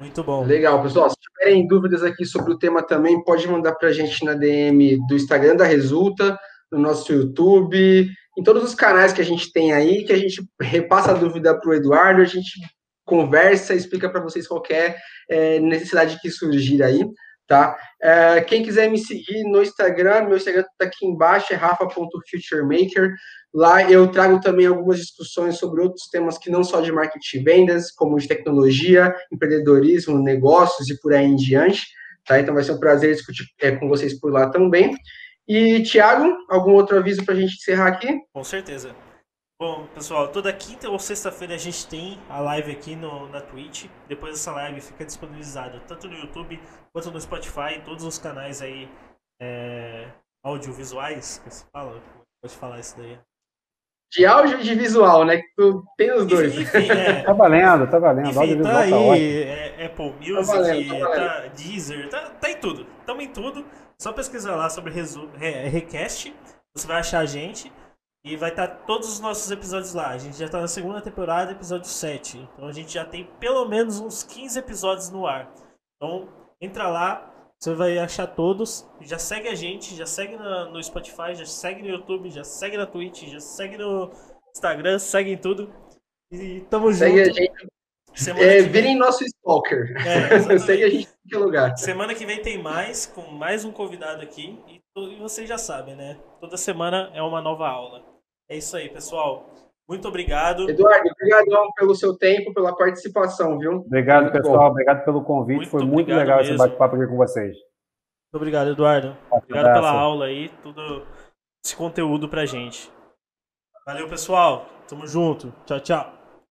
Muito bom. Legal, pessoal. Se tiverem dúvidas aqui sobre o tema também, pode mandar para a gente na DM do Instagram da Resulta, no nosso YouTube, em todos os canais que a gente tem aí, que a gente repassa a dúvida para o Eduardo, a gente conversa, explica para vocês qualquer é, necessidade que surgir aí, tá? É, quem quiser me seguir no Instagram, meu Instagram está aqui embaixo, é rafa.futuremaker. Lá eu trago também algumas discussões sobre outros temas que não só de marketing e vendas, como de tecnologia, empreendedorismo, negócios e por aí em diante, tá? Então vai ser um prazer discutir é, com vocês por lá também. E, Thiago, algum outro aviso para a gente encerrar aqui? Com certeza. Bom, pessoal, toda quinta ou sexta-feira a gente tem a live aqui no, na Twitch. Depois essa live fica disponibilizada tanto no YouTube quanto no Spotify, todos os canais aí é, audiovisuais, que se fala, pode falar isso daí. De áudio e de visual, né? Que tu tem os dois. Enfim, é... tá valendo, tá valendo. Enfim, tá, tá aí, é, Apple Music, tá valendo, tá, tá Deezer, tá, tá em tudo. Estamos em tudo. Só pesquisar lá sobre Resu Recast, você vai achar a gente. E vai estar tá todos os nossos episódios lá. A gente já está na segunda temporada, episódio 7. Então a gente já tem pelo menos uns 15 episódios no ar. Então entra lá, você vai achar todos. Já segue a gente, já segue no, no Spotify, já segue no YouTube, já segue na Twitch, já segue no Instagram, segue em tudo. E tamo segue junto. A gente. Semana é, vem... Virem nosso stalker. É, segue a gente em que lugar. Semana que vem tem mais, com mais um convidado aqui. E, e vocês já sabem, né? Toda semana é uma nova aula. É isso aí, pessoal. Muito obrigado. Eduardo, obrigado pelo seu tempo, pela participação, viu? Obrigado, muito pessoal. Bom. Obrigado pelo convite. Muito Foi muito legal mesmo. esse bate-papo aqui com vocês. Muito obrigado, Eduardo. Obrigado pela aula aí, tudo esse conteúdo pra gente. Valeu, pessoal. Tamo junto. Tchau, tchau.